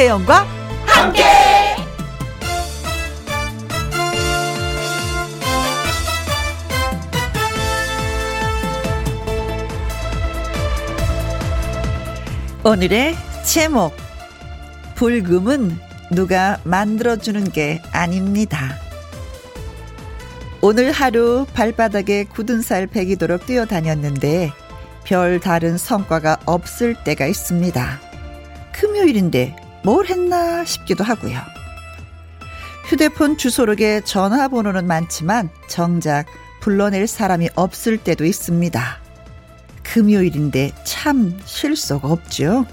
김혜영과 함께. 오늘의 제목 불금은 누가 만들어주는 게 아닙니다. 오늘 하루 발바닥에 굳은 살 베기도록 뛰어다녔는데 별 다른 성과가 없을 때가 있습니다. 금요일인데 뭘 했나 싶기도 하고요. 휴대폰 주소록에 전화번호는 많지만 정작 불러낼 사람이 없을 때도 있습니다. 금요일인데 참쉴 수가 없죠.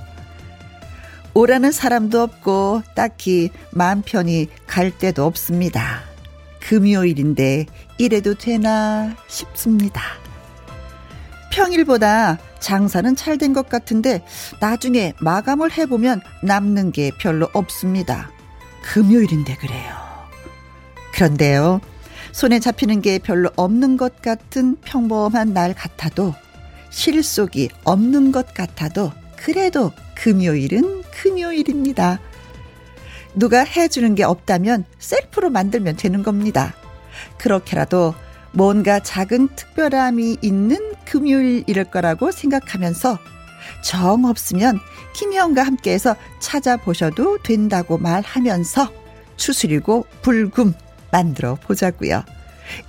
오라는 사람도 없고 딱히 마음 편히 갈 데도 없습니다. 금요일인데 이래도 되나 싶습니다. 평일보다 장사는 잘 된 것 같은데 나중에 마감을 해보면 남는 게 별로 없습니다. 금요일인데 그래요. 그런데요, 손에 잡히는 게 별로 없는 것 같은 평범한 날 같아도 실속이 없는 것 같아도 그래도 금요일은 금요일입니다. 누가 해주는 게 없다면 셀프로 만들면 되는 겁니다. 그렇게라도 뭔가 작은 특별함이 있는 금요일일 거라고 생각하면서 정 없으면 김혜영과 함께해서 찾아보셔도 된다고 말하면서 추스리고 불금 만들어 보자고요.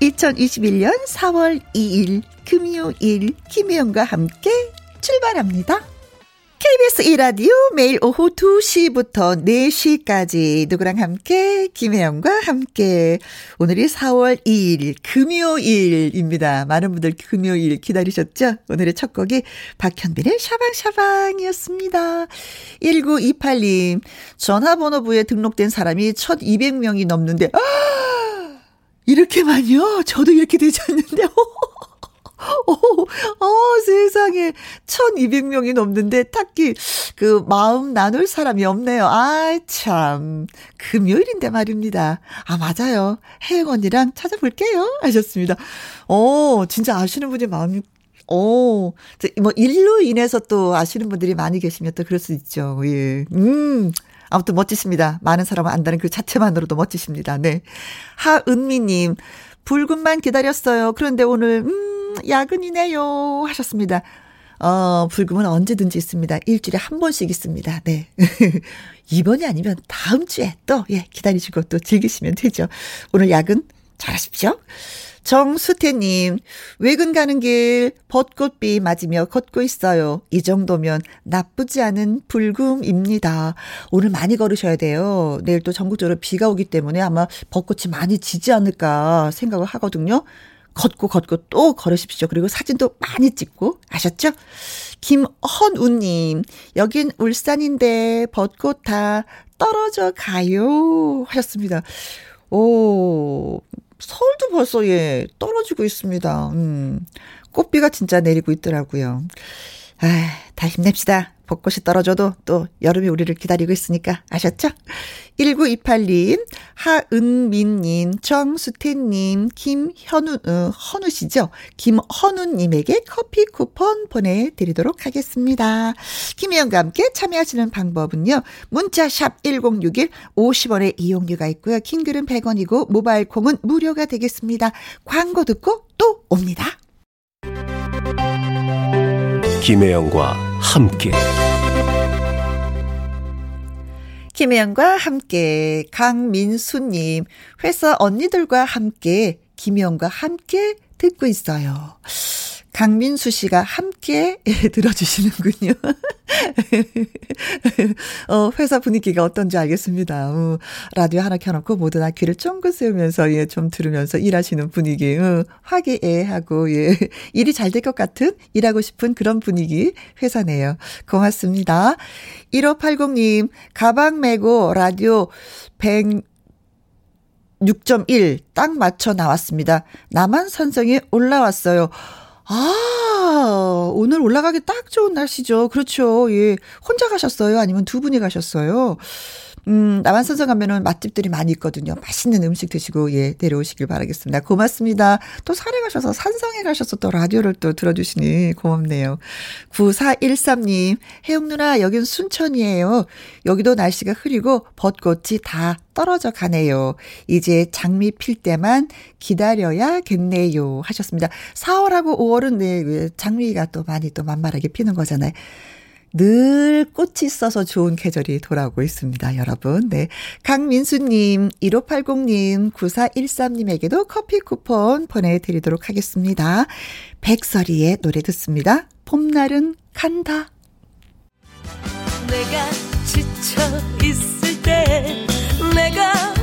2021년 4월 2일 금요일 김혜영과 함께 출발합니다. KBS 이라디오 매일 오후 2시부터 4시까지 누구랑 함께 김혜영과 함께 오늘이 4월 2일 금요일입니다. 많은 분들 금요일 기다리셨죠? 오늘의 첫 곡이 박현빈의 샤방샤방이었습니다. 1928님 전화번호부에 등록된 사람이 1200명이 넘는데 아! 이렇게 많이요? 저도 이렇게 되지 않는데 어, 어, 세상에. 1200명이 넘는데 딱히 그 마음 나눌 사람이 없네요. 아, 참. 금요일인데 말입니다. 아, 맞아요. 혜영 언니랑 찾아볼게요. 하셨습니다. 어, 진짜 아시는 분이 마음이 오, 뭐, 일로 인해서 또 아시는 분들이 많이 계시면 또 그럴 수 있죠. 예. 음, 아무튼 멋지십니다. 많은 사람을 안다는 그 자체만으로도 멋지십니다. 네. 하은미님, 붉은만 기다렸어요. 그런데 오늘, 음, 야근이네요. 하셨습니다. 어, 불금은 언제든지 있습니다. 일주일에 한 번씩 있습니다. 네. 이번이 아니면 다음 주에 또, 예, 기다리시고 또 즐기시면 되죠. 오늘 야근 잘하십시오. 정수태님, 외근 가는 길 벚꽃비 맞으며 걷고 있어요. 이 정도면 나쁘지 않은 불금입니다. 오늘 많이 걸으셔야 돼요. 내일 또 전국적으로 비가 오기 때문에 아마 벚꽃이 많이 지지 않을까 생각을 하거든요. 걷고 걷고 또 걸으십시오. 그리고 사진도 많이 찍고 아셨죠? 김헌우님, 여긴 울산인데 벚꽃 다 떨어져 가요. 하셨습니다. 오, 서울도 벌써 예, 떨어지고 있습니다. 음, 꽃비가 진짜 내리고 있더라고요. 아, 다 힘냅시다. 벚꽃이 떨어져도 또 여름이 우리를 기다리고 있으니까 아셨죠? 1928님, 하은민님, 정수태님, 김현우, 어, 헌우 씨죠? 김헌우님에게 커피 쿠폰 보내드리도록 하겠습니다. 김혜영과 함께 참여하시는 방법은요. 문자샵 1061 50원의 이용료가 있고요. 킹글은 100원이고 모바일 콩은 무료가 되겠습니다. 광고 듣고 또 옵니다. 김혜영과 함께 김혜영과 함께 강민수님 회사 언니들과 함께 김혜영과 함께 듣고 있어요. 강민수 씨가 함께 들어주시는군요. 어, 회사 분위기가 어떤지 알겠습니다. 어, 라디오 하나 켜놓고 모두 다 귀를 쫑긋 세우면서, 예, 좀 들으면서 일하시는 분위기, 어, 화기애애하고, 예, 일이 잘 될 것 같은, 일하고 싶은 그런 분위기 회사네요. 고맙습니다. 1580님, 가방 메고 라디오 100, 6.1 딱 맞춰 나왔습니다. 남한 산성에 올라왔어요. 아, 오늘 올라가기 딱 좋은 날씨죠. 그렇죠. 예. 혼자 가셨어요? 아니면 두 분이 가셨어요? 음, 남한산성 가면은 맛집들이 많이 있거든요. 맛있는 음식 드시고, 예, 내려오시길 바라겠습니다. 고맙습니다. 또 산에 가셔서, 산성에 가셔서 또 라디오를 또 들어주시니 고맙네요. 9413님, 혜영 누나, 여긴 순천이에요. 여기도 날씨가 흐리고 벚꽃이 다 떨어져 가네요. 이제 장미 필 때만 기다려야겠네요. 하셨습니다. 4월하고 5월은 네, 장미가 또 많이 또 만만하게 피는 거잖아요. 늘 꽃이 있어서 좋은 계절이 돌아오고 있습니다, 여러분. 네. 강민수님, 1580님, 9413님에게도 커피 쿠폰 보내드리도록 하겠습니다. 백설이의 노래 듣습니다. 봄날은 간다. 내가 지쳐 있을 때, 내가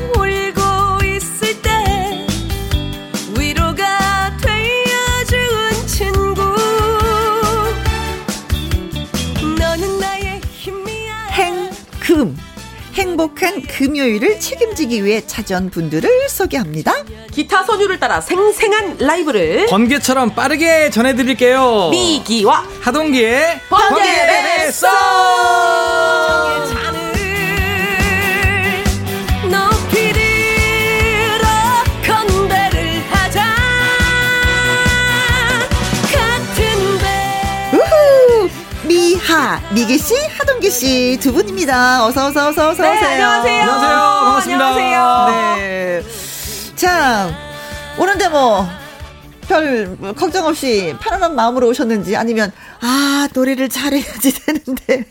행복한 금요일을 책임지기 위해 찾아온 분들을 소개합니다. 기타 선율을 따라 생생한 라이브를 번개처럼 빠르게 전해드릴게요. 미기와 하동기의 번개 베베송 미기 씨, 하동기 씨 두 분입니다. 어서 어서 어서 어서 네, 오세요. 안녕하세요. 안녕하세요. 반갑습니다. 안녕하세요. 네. 자, 오는데 뭐 별 걱정 없이 편안한 마음으로 오셨는지 아니면 아 노래를 잘해야지 되는데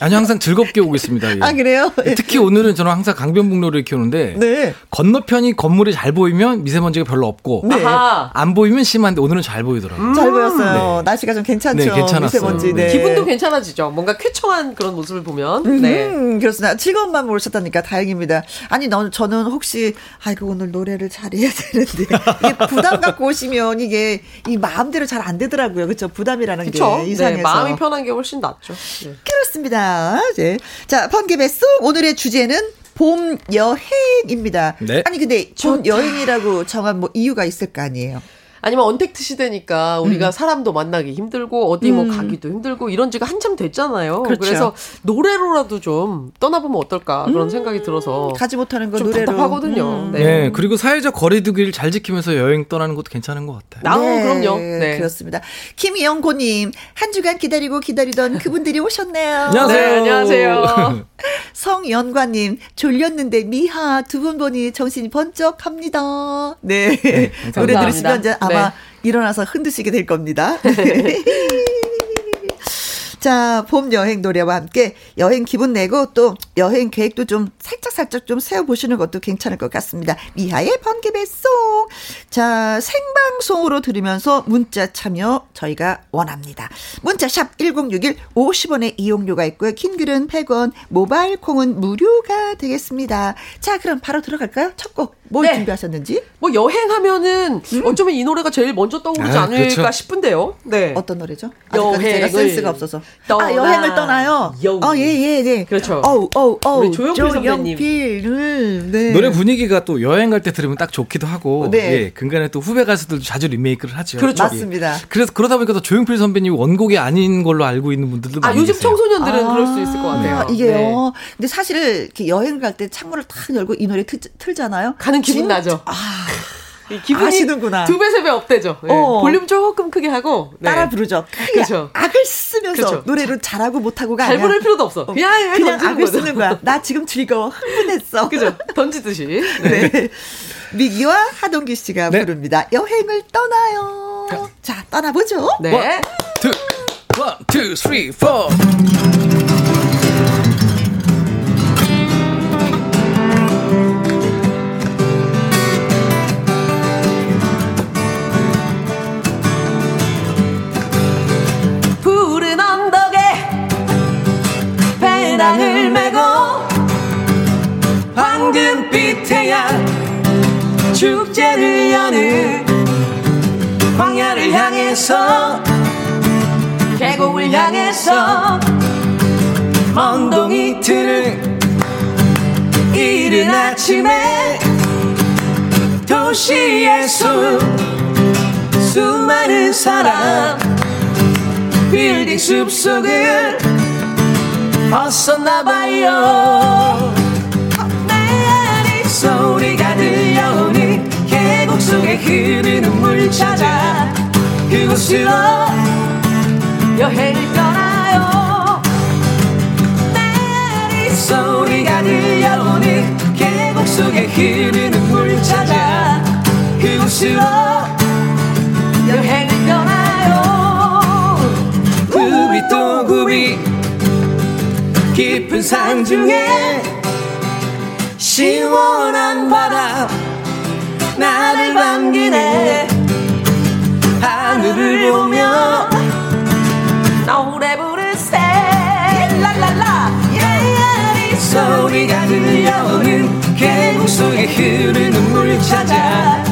아니 항상 즐겁게 오고 있습니다. 예. 아 그래요? 특히 오늘은 저는 항상 강변북로를 키우는데 네. 건너편이 건물이 잘 보이면 미세먼지가 별로 없고 네. 안 보이면 심한데 오늘은 잘 보이더라고요. 잘 보였어요. 네. 날씨가 좀 괜찮죠. 네, 괜찮았어요. 미세먼지. 네. 기분도 괜찮아지죠. 뭔가 쾌청한 그런 모습을 보면. 네. 음, 그렇습니다. 즐거운 마음으로 오셨다니까 다행입니다. 아니, 너, 저는 혹시, 아이고, 오늘 노래를 잘해야 되는데, 이게 부담 갖고 오시면 이게 이 마음대로 잘 안 되더라고요. 그렇죠? 부담이라는 그쵸? 게 이상해서. 네, 마음이 편한 게 훨씬 낫죠. 네. 그렇습니다. 네. 자, 번개배수 오늘의 주제는 봄 여행입니다. 네. 아니 근데 봄 여행이라고 정한 뭐 이유가 있을 거 아니에요. 아니면 언택트 시대니까 우리가 사람도 만나기 힘들고 어디 뭐 음. 가기도 힘들고 이런 지가 한참 됐잖아요. 그렇죠. 그래서 노래로라도 좀 떠나보면 어떨까 그런 생각이 들어서 가지 못하는 거좀 노래로. 답답하거든요. 음. 네. 네. 그리고 사회적 거리두기를 잘 지키면서 여행 떠나는 것도 괜찮은 것 같아요. 나- 아우, 그럼요. 네. 그렇습니다. 김영고님, 한 주간 기다리고 기다리던 그분들이 오셨네요. 안녕하세요. 네, 안녕하세요. 성연관님, 졸렸는데 미하 두 분 보니 정신이 번쩍합니다. 네. 감사합니다. 노래 들으시면 이제 아마 네. 일어나서 흔드시게 될 겁니다. 자, 봄 여행 노래와 함께 여행 기분 내고 또 여행 계획도 좀 살짝살짝 좀 세워보시는 것도 괜찮을 것 같습니다. 미하의 번개배송. 자, 생방송으로 들으면서 문자 참여 저희가 원합니다. 문자샵 1061 50원의 이용료가 있고요. 긴 글은 100원, 모바일 콩은 무료가 되겠습니다. 자, 그럼 바로 들어갈까요? 첫 곡 뭘 네. 준비하셨는지? 뭐 여행하면은 어쩌면 이 노래가 제일 먼저 떠오르지 아, 않을까 그렇죠. 싶은데요. 네. 어떤 노래죠? 아직까지 제가 여행을 센스가 없어서. 아, 떠나. 여행을 떠나요? 요. 어, 예, 예, 예. 그렇죠. 어우, 어우, 어우. 조용필 선배님. 조용필, 음, 네. 노래 분위기가 또 여행 갈 때 들으면 딱 좋기도 하고 네. 예, 근간에 또 후배 가수들도 자주 리메이크를 하죠. 그렇죠. 예. 맞습니다. 그래서 그러다 보니까 또 조용필 선배님 원곡이 아닌 걸로 알고 있는 분들도 아 많이 요즘 계세요. 청소년들은 아, 그럴 수 있을 것 같아요. 이게요. 네. 근데 사실 이렇게 여행 갈 때 창문을 탁 열고 이 노래 틀, 틀잖아요. 가는 기분 진- 나죠. 아, 이 기분이 아시는구나. 두 배, 세 배 up되죠. 네. 어. 볼륨 조금 크게 하고. 네. 따라 부르죠. 크게 그렇죠. 악을 쓰면서 그렇죠. 노래를 잘하고 못하고가 잘 아니라 부를 필요도 없어. 어, 그냥, 그냥, 그냥 던지는 악을 거죠. 쓰는 거야. 나 지금 즐거워. 흥분했어. 그죠? 던지듯이. 네. 네. 미기와 하동기 씨가 네. 부릅니다. 여행을 떠나요. 자, 떠나보죠. 네. one, two, 원, 투, 쓰리, 배낭을 메고 황금빛 태양 축제를 여는 광야를 향해서 계곡을 향해서 멍덩이 트는 이른 아침에 도시에서 수많은 사람 빌딩 숲속을 벗어나봐요. 내 소리가 들려오니 계곡 속에 흐르는 물 찾아 그곳으로 여행을 떠나요. 내 소리가 들려오니 계곡 속에 흐르는 물 찾아 그곳으로 여행을 떠나요. 구비 또 구비. 깊은 산 중에 시원한 바람 나를 반기네. 하늘을 보며 노래 부르세. 랄랄라. 예예 소리가 들려오는 계곡 속에 흐르는 물 찾아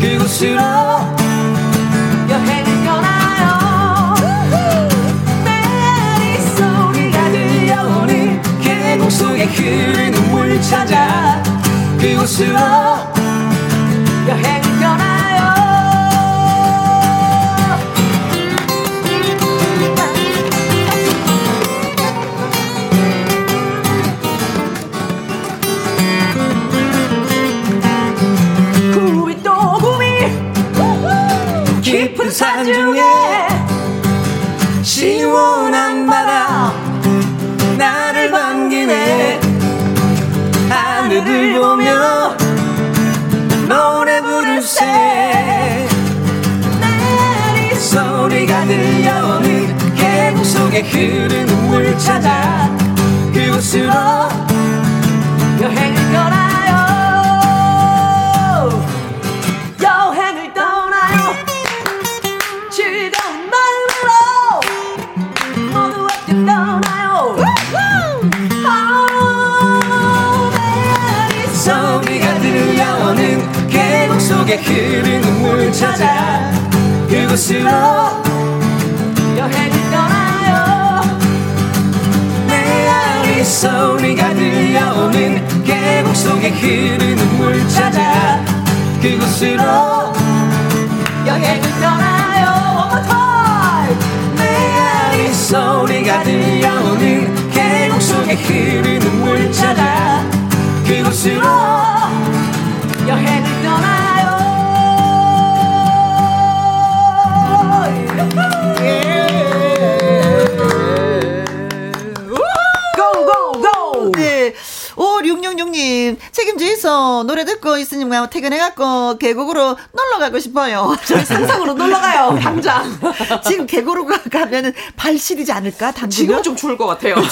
그곳으로 속에 흐르는 물 찾아 그곳으로 여행 속에 흐르는 물 찾아 그곳으로 여행을 떠나요. 여행을 떠나요. 즐거운 마음으로 모두 함께 떠나요. 소리가 들려오는 계곡 속에 흐르는 물 찾아 그곳으로 소리가 들려오는 계곡 속에 흐르는 물 찾아 그곳으로 여행을 떠나요. One more 메아리 소리가 들려오는 계곡 속에 흐르는 물 찾아 그곳으로 여행 5666님, 책임져 있어. 노래 듣고 있으니까 퇴근해갖고 계곡으로 놀러 가고 싶어요. 저희 상상으로 놀러 가요 당장 지금 계곡으로 가- 가면은 발 시리지 않을까? 당근은? 지금은 좀 추울 것 같아요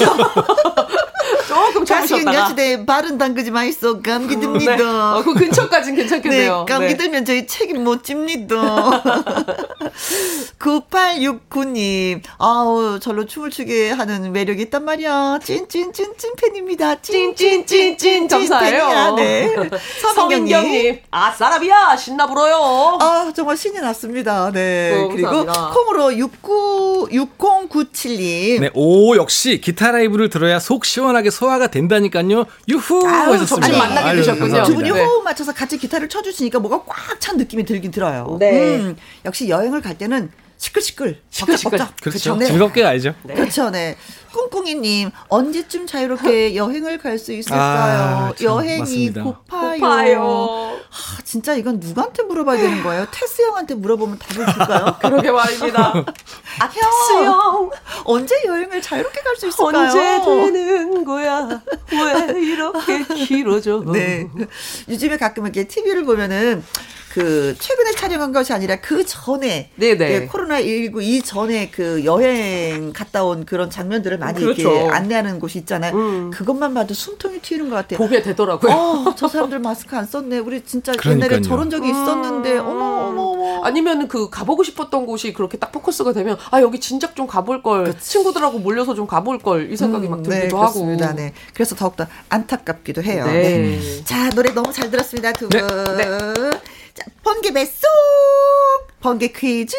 조금 가시긴 참으셨다가 가시되 발은 담그지 마이소. 감기 네. 듭니다. 어, 그 근처까진 괜찮겠네요. 네, 감기 네. 들면 저희 책임 못 집니다. 9869님, 아우, 절로 춤을 추게 하는 매력이 있단 말이야. 찐찐찐찐 팬입니다. 찐찐찐찐. 팬이야, 네. 서민경님. 아 사람이야 신나 불어요. 아, 정말 신이 났습니다. 네. 어, 그리고 감사합니다. 콩으로 69, 6097님. 네, 오 역시 기타 라이브를 들어야 속 시원 하게 소화가 된다니까요. 유후 아유, 하셨습니다. 정말 만나게 되셨군요. 두 분이 네. 호흡 맞춰서 같이 기타를 쳐주시니까 뭐가 꽉 찬 느낌이 들긴 들어요. 네. 음, 역시 여행을 갈 때는 시끌시끌, 시끌시끌. 벅적 벅적. 그렇죠. 네. 즐겁게 가야죠. 그렇죠, 네. 꿍꿍이님 언제쯤 자유롭게 여행을 갈 수 있을까요? 아, 참, 여행이 맞습니다. 고파요. 고파요. 아, 진짜 이건 누구한테 물어봐야 되는 거예요? 테스 형한테 물어보면 답을 줄까요? 그러게 말입니다. 아, 형 수영 언제 여행을 자유롭게 갈 수 있을까요? 언제 되는 거야? 왜 이렇게 길어져? 네. 요즘에 가끔 이렇게 TV를 보면은 그 최근에 촬영한 것이 아니라 그 전에 네네. 예, 코로나 19 이전에 그 여행 갔다 온 그런 장면들을 많이 이렇게 그렇죠. 안내하는 곳이 있잖아요. 음. 그것만 봐도 숨통이 튀는 것 같아요. 보게 되더라고요. 어, 저 사람들 마스크 안 썼네. 우리 진짜 그러니까요. 옛날에 저런 적이 있었는데 음. 어머 어머 어머. 아니면 그 가보고 싶었던 곳이 그렇게 딱 포커스가 되면 아 여기 진작 좀 가볼 걸 친구들하고 몰려서 좀 가볼 걸 이 생각이 막 음, 들기도 네, 하고. 네. 그래서 더욱더 안타깝기도 해요. 네. 네. 자, 노래 너무 잘 들었습니다, 두 분. 자, 번개 배송! 번개 퀴즈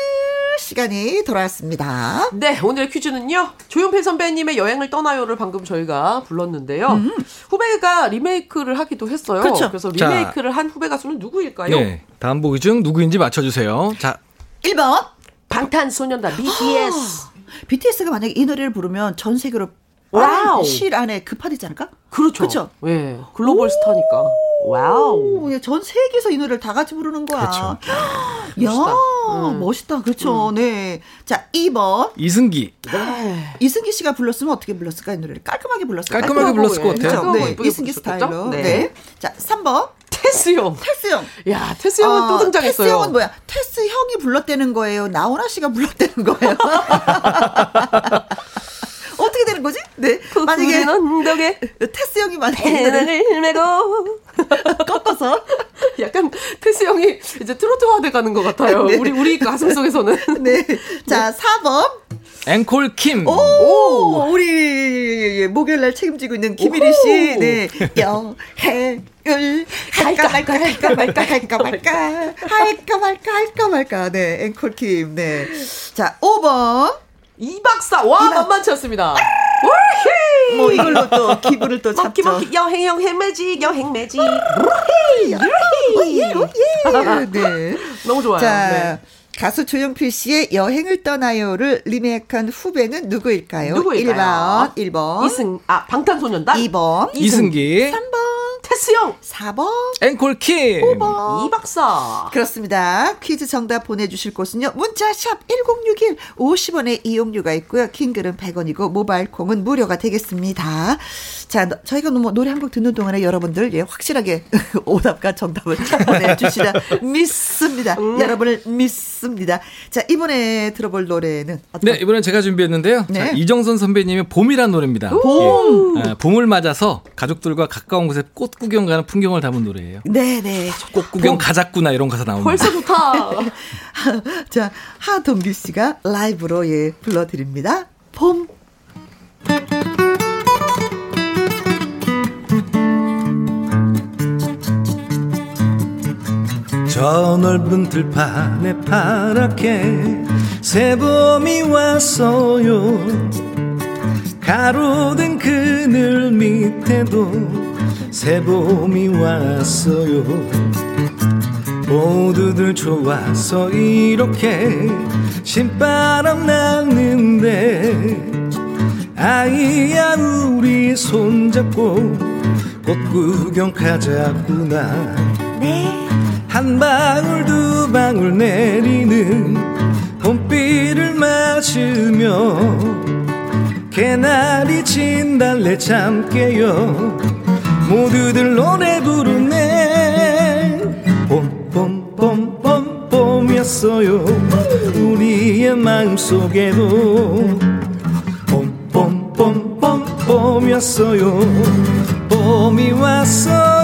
시간이 돌아왔습니다. 네, 오늘의 퀴즈는요. 조용필 선배님의 여행을 떠나요를 방금 저희가 불렀는데요. 후배가 리메이크를 하기도 했어요. 음. 그렇죠. 래서 자. 리메이크를 한 후배 가수는 누구일까요? 네. 다음 보기 중 누구인지 맞춰주세요. 자, 1번. 방탄소년단 BTS. BTS가 만약에 이 노래를 부르면 전 세계로 wow. 실 안에 급파되지 않을까? 그렇죠. 그쵸? 예, 글로벌 스타니까. wow. 예, 전 세계에서 이 노래를 다 같이 부르는 거야. 그렇죠. 야, 멋있다. 멋있다. 음. 그렇죠. 네. 자, 2번. 이승기. 이승기 씨가 불렀으면 어떻게 불렀을까? 이 노래를 깔끔하게 불렀을까? 깔끔하게 불렀을 것 같아요. 그렇죠. 네. 이승기? 스타일로. 네. 네. 자, 3번. 테스 형. 테스 형. 야, 테스 형은 아, 또 등장했어요. 테스 형은 뭐야? 테스 형이 불렀다는 거예요. 나훈아 씨가 불렀다는 거예요. 네. 만약에 푸른 언덕에 테스 형이 만약에 배낭을 메고 꺾어서 약간 테스 형이 이제 트로트화 돼 가는 것 같아요. 네. 우리 우리 가슴 속에서는. 네. 자, 4번. 앵콜 킴. 오, 우리 목요일 날 책임지고 있는 김일희 씨. 네, 여행을 할까 말까 할까 말까 할까 말까 할까 말까 할까 말까, 네, 앵콜 김, 네, 자, 5번, 이 박사 와 박- 만만치 않습니다. 뭐 이걸로 또 기분을 또 먹기 잡죠. 먹기 여행 여행 매직 여행 매직. 네. 너무 좋아요. 자, 네. 가수 조용필 씨의 여행을 떠나요를 리메이크한 후배는 누구일까요? 누구일까요? 1번, 1번, 이승 아 방탄소년단 2번, 이승기. 3번, 테스 형. 4번, 앵콜 킴. 5번. 이 박사. 그렇습니다. 퀴즈 정답 보내주실 곳은요. 문자샵 1061 50원의 이용료가 있고요. 킹글은 100원이고 모바일 콩은 무료가 되겠습니다. 자, 너- 저희가 뭐 노래 한 곡 듣는 동안에 여러분들 예, 확실하게 오답과 정답을 보내주시라 믿습니다. 여러분을 믿습니다. 자, 이번에 들어볼 노래는 어떤 네, 이번엔 제가 준비했는데요. 네. 자, 이정선 선배님의 봄이란 노래입니다. 봄! 예. 아, 봄을 맞아서 가족들과 가까운 곳에 꽃 구경 가는 풍경을 담은 노래예요. 네 네. 꽃 구경 가자꾸나 이런 가사 나옵니다. 벌써 좋다. 자, 하동규 씨가 라이브로 예, 불러드립니다. 봄. 저 넓은 들판에 파랗게 새봄이 왔어요. 가로등 그늘 밑에도 새봄이 왔어요. 모두들 좋아서 이렇게 신바람 나는데 아이야 우리 손잡고 꽃 구경 가자꾸나 한 방울 두 방울 내리는 봄비를 맞으며 개나리 진달래 참깨요. 모두들 노래 부르네. 봄봄봄봄 봄이었어요. 우리의 마음속에도 봄봄봄봄 봄이었어요. 봄이 왔어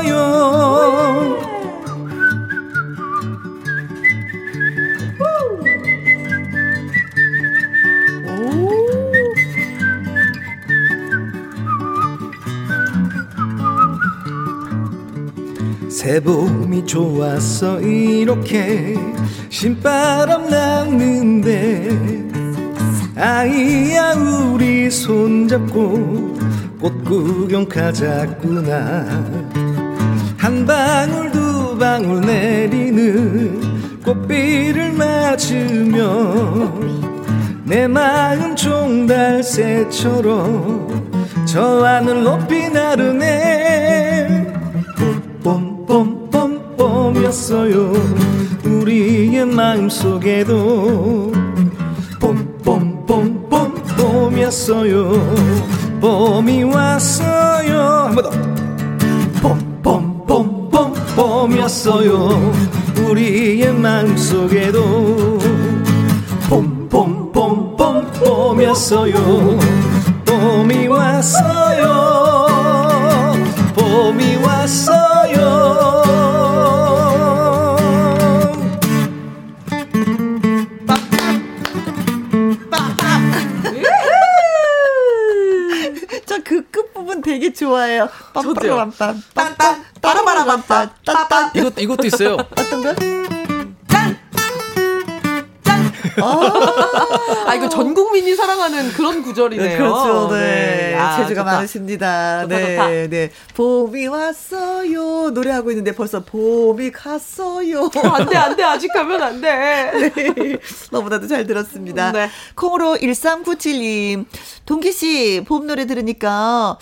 새봄이 좋았어 이렇게 신바람 나는데 아이야 우리 손잡고 꽃 구경 가자꾸나. 한 방울 두 방울 내리는 꽃비를 맞으며 내 마음 종달새처럼 저 하늘 높이 나르네 봄이었어요. 우리의 마음속에도 봄봄봄봄 봄이었어요. 봄이 왔어요. 한 번 더. 봄봄봄봄 봄이었어요. 우리의 마음속에도 봄봄봄봄 봄이었어요. 봄이 왔어요 좋아해요. 저도요. 빰빰 빰빰. 딴딴 빠라바라밤빰 딴딴. 이것도 이것도 있어요 어떤 거? 아 이거 전 국민이 사랑하는 그런 구절이네요. 그렇죠. 네. 야, 재주가 좋다. 많으십니다. 좋다, 네. 좋다. 네. 봄이 왔어요. 노래하고 있는데 벌써 봄이 갔어요. 안돼 안 돼 아직 가면 안 돼. 네. 너무나도 잘 들었습니다. 네. 콩으로 1397님. 동기 씨, 봄 노래 들으니까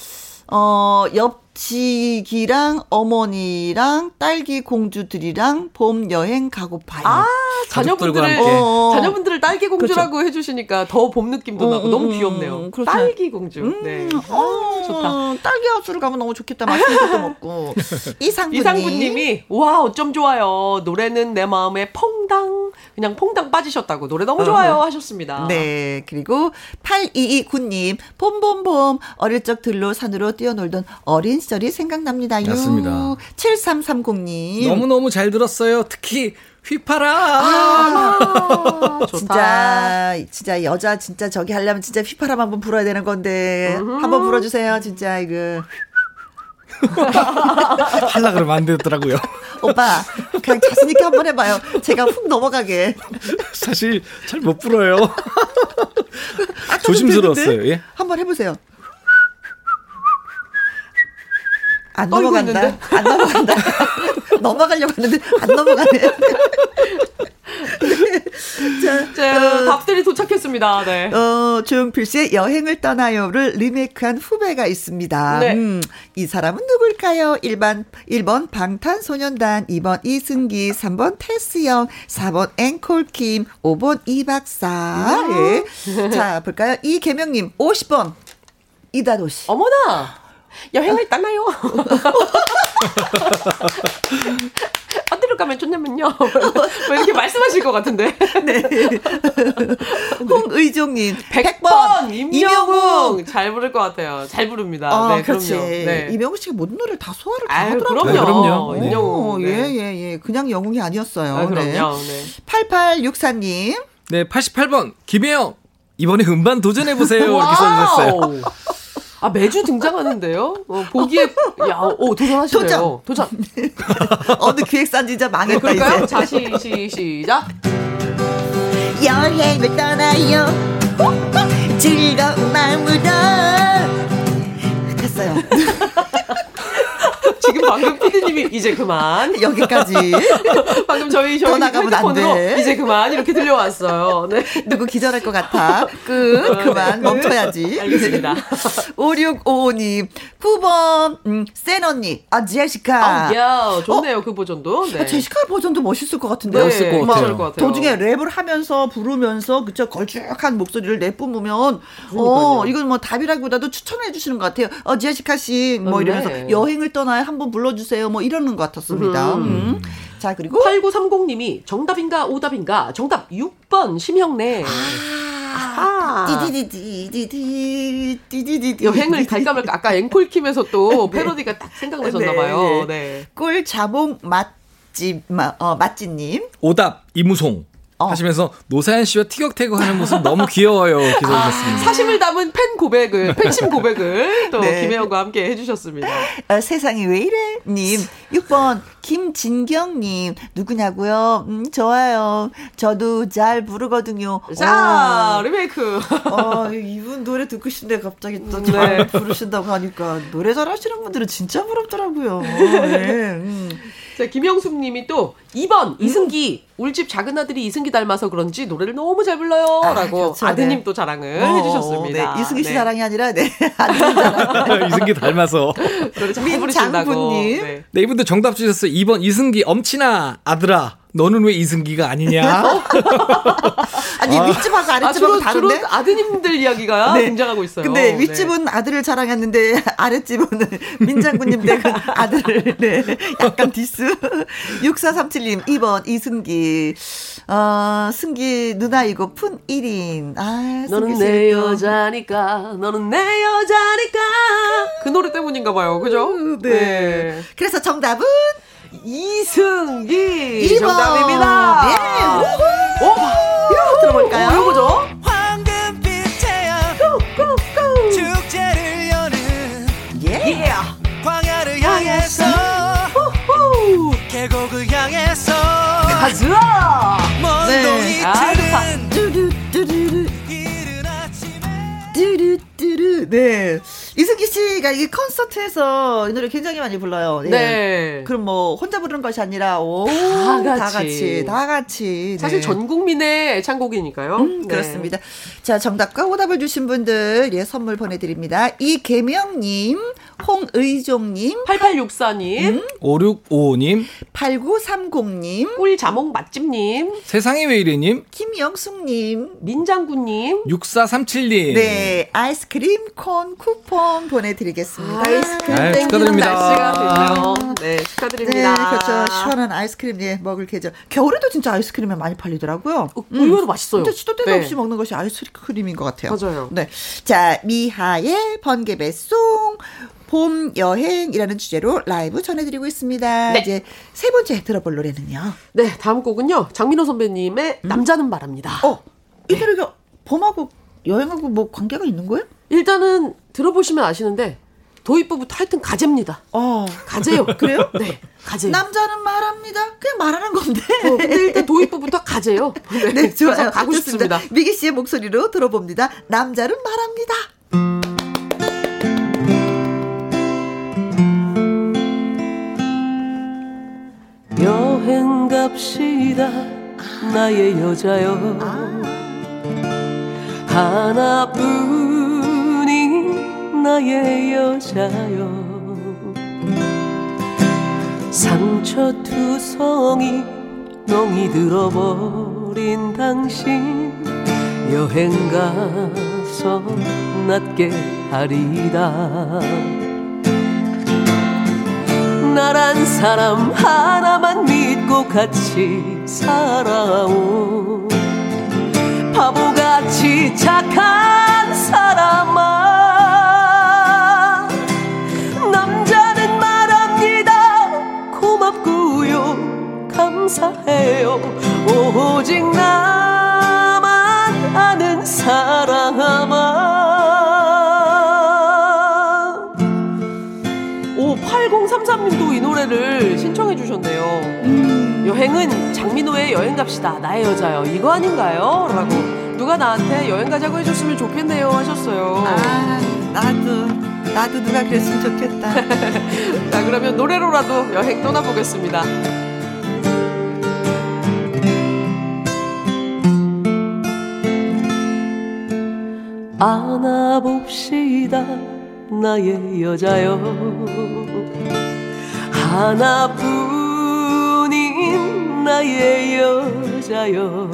어, 옆 지기랑 어머니랑 딸기 공주들이랑 봄 여행 가고파요. 아, 자녀분들을 함께. 어. 자녀분들을 딸기 공주라고 해주시니까 더 봄 느낌도 나고 음, 너무 음, 귀엽네요. 음, 그렇죠. 딸기 공주. 네. 어, 좋다. 딸기 하우스를 가면 너무 좋겠다. 맛있는 것도 먹고. 이상구님. 이상구님이 와 어쩜 좋아요. 노래는 내 마음에 퐁당 그냥 퐁당 빠지셨다고 노래 너무 좋아요 하셨습니다. 네. 그리고 8229님. 봄봄봄. 어릴 적 들로 산으로 뛰어놀던 어린 시절이 생각납니다. 맞습니다. 7330님. 너무너무 잘 들었어요. 특히 휘파람. 아. 진짜 진짜 여자 진짜 저기 하려면 진짜 휘파람 한번 불어야 되는 건데 한번 불어주세요 진짜 이거 하려 그러면 안 되더라고요. 오빠 그냥 자신 있게 한번 해봐요 제가 훅 넘어가게 사실 잘 못 불어요. 아까도 조심스러웠어요. 예? 한번 해보세요 안 넘어간다? 안 넘어간다 넘어가려고 했는데 안 넘어가네 자, 자, 답들이 도착했습니다. 네. 어, 조용필 씨의 여행을 떠나요를 리메이크한 후배가 있습니다. 네. 음, 이 사람은 누굴까요? 1번, 1번 방탄소년단, 2번 이승기, 3번 테스형, 4번 앵콜킴, 5번 이박사. 예. 자, 볼까요? 이계명님, 50번. 이다도 씨. 어머나 여행을 떠나요. 어디로 가면 좋냐면요. 뭐 이렇게 말씀하실 것 같은데. 네. 홍의종님, 100번, 100번. 임영웅 잘 부를 것 같아요. 잘 부릅니다. 아, 네, 그렇지. 그럼요. 네. 이명웅 씨가 모든 노래를 다 소화를 다 아유, 하더라고요. 그럼요. 네, 그럼요. 네. 임영웅. 오, 네. 예, 예, 예. 그냥 영웅이 아니었어요. 아, 그럼요. 네. 8864님. 네, 88번 김혜영 이번에 음반 도전해 보세요. 이렇게 써주셨어요. 아 매주 등장하는데요. 어, 보기에 야, 오 도전하시네요. 도전. 어느 기획사는 진짜 망했다, 그럴까요? 이제. 자, 시, 시, 시작. 여행을 떠나요. 즐거운 마음으로. 됐어요. 지금 방금 피디님이 이제 그만. 여기까지. 방금 저희 더 저희 나가면 안 핸드폰으로 돼. 이제 그만 이렇게 들려왔어요. 네. 누구 기절할 것 같아. 끝. 그만. 멈춰야지. 알겠습니다. 5655님. 9번, 음, 센 언니. 아, 제시카. 아, 야, 좋네요 그 버전도. 네. 아, 제시카 버전도 멋있을 것 같은데. 멋있을 것막 같아요. 것 같아요. 도중에 랩을 하면서 부르면서 그쵸 걸쭉한 목소리를 내뿜으면 어 그러니까요. 이건 뭐 답이라기보다도 추천해 주시는 것 같아요. 어 제시카 씨뭐 네. 이러면서 여행을 떠나요 한번 불러주세요 뭐 이러는 것 같았습니다. 음. 자 그리고 8930님이 정답인가 오답인가 정답 6번 심형래. 아하. 디디디디디디 디디디디 여행을 갈까 말까 아까 앵콜 킴에서 또 패러디가 딱 생각나셨나 네. 봐요. 네. 꿀 자몽 맛집 마, 어, 맛집님 오답 이무송 어. 하시면서 노사연 씨와 티격태격하는 모습 너무 귀여워요. 이렇게 써주셨습니다. 사심을 담은 팬 고백을 팬심 고백을 또 네. 김혜영과 함께 해주셨습니다. 어, 세상이 왜 이래? 님. 6번, 김진경님. 누구냐고요? 음, 좋아요. 저도 잘 부르거든요. 자 리메이크. 어, 어, 이분 노래 듣고 싶은데 갑자기 또잘 네. 부르신다고 하니까 노래 잘하시는 분들은 진짜 부럽더라고요. 어, 네. 음. 자, 김영숙 님이 또 2번 이승기 울집 작은 아들이 이승기 닮아서 그런지 노래를 너무 잘 불러요. 아, 라고 그렇죠, 아드님 네. 또 자랑을 어, 해주셨습니다. 네. 이승기 씨 네. 자랑이 아니라, 네. 아들 자랑. 이승기 닮아서. 부르신다고. 민장군님. 네. 네, 이분도 정답 주셨어요. 2번 이승기 엄친아 아들아 너는 왜 이승기가 아니냐? 아니, 윗집하고 아, 아랫집하고 주로, 다른데? 주로 아드님들 이야기가 네. 등장하고 있어요. 근데 네. 윗집은 아들을 자랑했는데 아랫집은 민장군님 댁은 아들을 네. 약간 디스. 6437님 2번 이승기. 어, 승기 누나이고픈 1인. 아, 너는 내. 여자니까, 너는 내 여자니까. 그 노래 때문인가 봐요. 그죠? 네. 그래서 정답은 이승기 2번. 정답입니다. 예. 오, 이거 들어볼까요? 어, 요거죠? 황금빛 태양 축제를 여는 예. 예. 광야를 향해서 후. 계곡을 향해서 가즈아. 먼 네. 아, 뚜루뚜루. 네. 이승기 씨가 이 콘서트에서 이 노래 굉장히 많이 불러요. 예. 네. 그럼 뭐 혼자 부르는 것이 아니라 오, 다 같이. 다 같이 다 같이 사실 네. 전 국민의 애창곡이니까요. 음, 네. 그렇습니다. 자, 정답과 오답을 주신 분들 예 선물 보내드립니다. 이계명님, 홍의종님, 8864님, 5655님, 8930님, 꿀 자몽 맛집님, 세상에 왜 이래님, 김영숙님, 민장구님. 6437님. 네, 아이스크림 콘 쿠폰 보내드리겠습니다. 아이스크림 아유, 땡기는 축하드립니다. 날씨가 됐네요. 네, 네, 축하드립니다. 그렇죠. 시원한 아이스크림 예, 먹을 계절. 겨울에도 진짜 아이스크림이 많이 팔리더라고요. 어, 의외로 맛있어요. 진짜 시도 때도 네. 없이 먹는 것이 아이스크림인 것 같아요. 맞아요. 네. 자, 미하의 번개 배송 봄 여행이라는 주제로 라이브 전해드리고 있습니다. 네. 이제 세 번째 들어볼 노래는요. 네, 다음 곡은요. 장민호 선배님의 남자는 말합니다. 어, 이 노래가 봄하고 여행하고 뭐 관계가 있는 거예요? 일단은 들어보시면 아시는데 도입부부터 하여튼 가제입니다. 어, 가제요. 그래요? 네, 가제. 남자는 말합니다. 그냥 말하는 건데. 어, 근데 일단 도입부부터 가제요. 네, 네, 좋아요. 가고 좋습니다. 싶습니다. 미기 씨의 목소리로 들어봅니다. 남자는 말합니다. 여행 갑시다. 나의 여자여. 하나뿐인 나의 여자여. 상처 투성이 멍이 들어버린 당신. 여행 가서 낫게 하리다 나란 사람 하나만 믿고 같이 살아온 바보같이 착한 사람아. 남자는 말합니다. 고맙고요. 감사해요. 오직 나 여행 갑시다. 나의 여자요. 이거 아닌가요? 라고 누가 나한테 여행 가자고 해줬으면 좋겠네요 하셨어요. 아, 나도, 나도 누가 그랬으면 좋겠다. 자 그러면 노래로라도 여행 떠나보겠습니다. 안아봅시다 나의 여자여 하나뿐인 나의 여자여.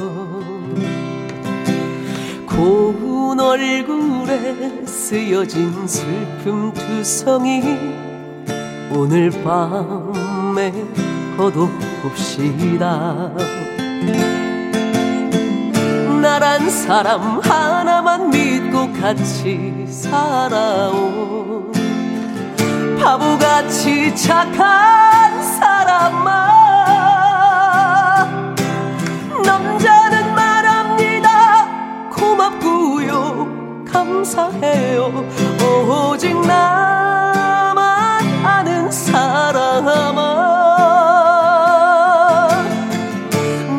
고운 얼굴에 쓰여진 슬픔 투성이 오늘 밤에 거둬봅시다. 나란 사람 하나만 믿고 같이 살아온 바보같이 착한 사람아 남자는 말합니다. 고맙고요. 감사해요. 오직 나만 아는 사람아.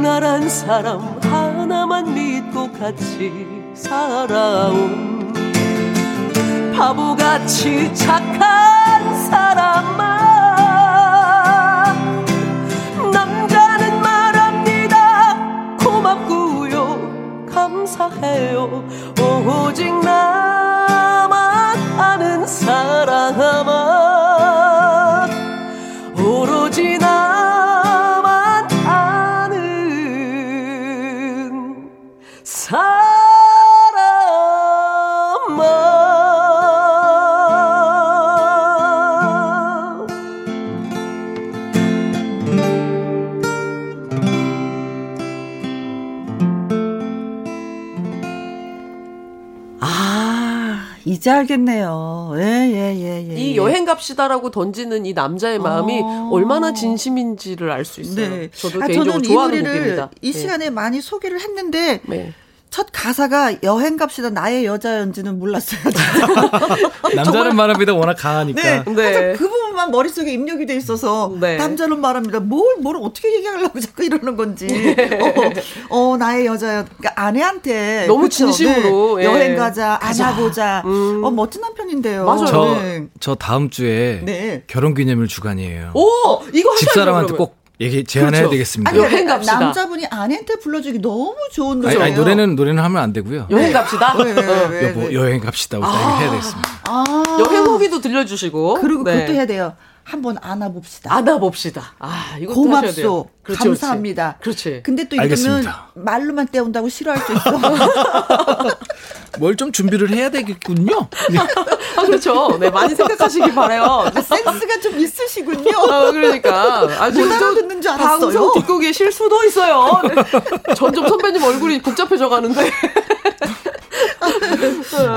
나란 사람 하나만 믿고 같이 살아온 바보같이 착한 사람아 감사해요. 오직 나만 아는 사람아 이제 알겠네요. 예, 예, 예, 예. 이 여행 갑시다라고 던지는 이 남자의 마음이 어. 얼마나 진심인지를 알 수 있어요. 네. 저도 아, 개인적으로 저는 이 좋아하는 노래를 곡입니다. 이 네. 시간에 많이 소개를 했는데 네. 첫 가사가 여행 갑시다 나의 여자였는지는 몰랐어요. 남자는 말합니다. 워낙 강하니까. 네, 네. 항상 그 부분만 머릿속에 입력이 돼 있어서 네. 남자는 말합니다. 뭘, 뭘 어떻게 얘기하려고 자꾸 이러는 건지. 네. 어, 어, 나의 여자야. 그러니까 아내한테 너무 그쵸? 진심으로, 네. 예. 여행 가자. 안아보자. 음. 어, 멋진 남편인데요. 맞아요. 저, 네. 저 다음 주에 네. 결혼 기념일 주간이에요. 오 이거. 집사람한테 그러면. 꼭 얘기 제안해야 그렇죠. 되겠습니다. 아니, 여행 갑시다. 남자분이 아내한테 불러주기 너무 좋은 아니, 노래예요. 아니, 노래는 노래는 하면 안 되고요. 여행 갑시다. 왜, 왜, 왜, 왜, 여보 왜. 여행 갑시다. 우리 얘기해야 되겠습니다. 아. 여행 후기도 들려주시고. 그리고 네. 그것도 해야 돼요. 한번 안아봅시다. 안아봅시다. 아, 돼요. 고맙소. 그렇지, 감사합니다. 그렇지. 근데 또 이거는. 말로만 때운다고 싫어할 수 있어. 뭘 좀 준비를 해야 되겠군요. 아, 그렇죠. 네, 많이 생각하시기 바래요. 센스가 좀 있으시군요. 어, 그러니까. 아, 지금 또 알아듣는 줄 알았어요. 방송 듣고 계실 수도 있어요. 네. 점점 선배님 얼굴이 복잡해져 가는데.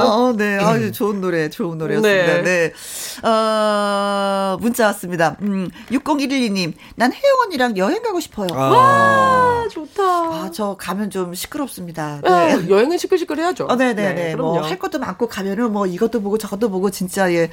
어, 네. 아주 좋은 노래, 좋은 노래였습니다. 네. 네. 어, 문자 왔습니다. 음, 6011님, 난 혜영 언니랑 여행 가고 싶어요. 아, 아, 좋다. 저 가면 좀 시끄럽습니다. 네. 네. 여행은 시끌시끌 해야죠. 어, 네네네. 뭐, 그럼요. 할 것도 많고 가면은 뭐 이것도 보고 저것도 보고 진짜, 예.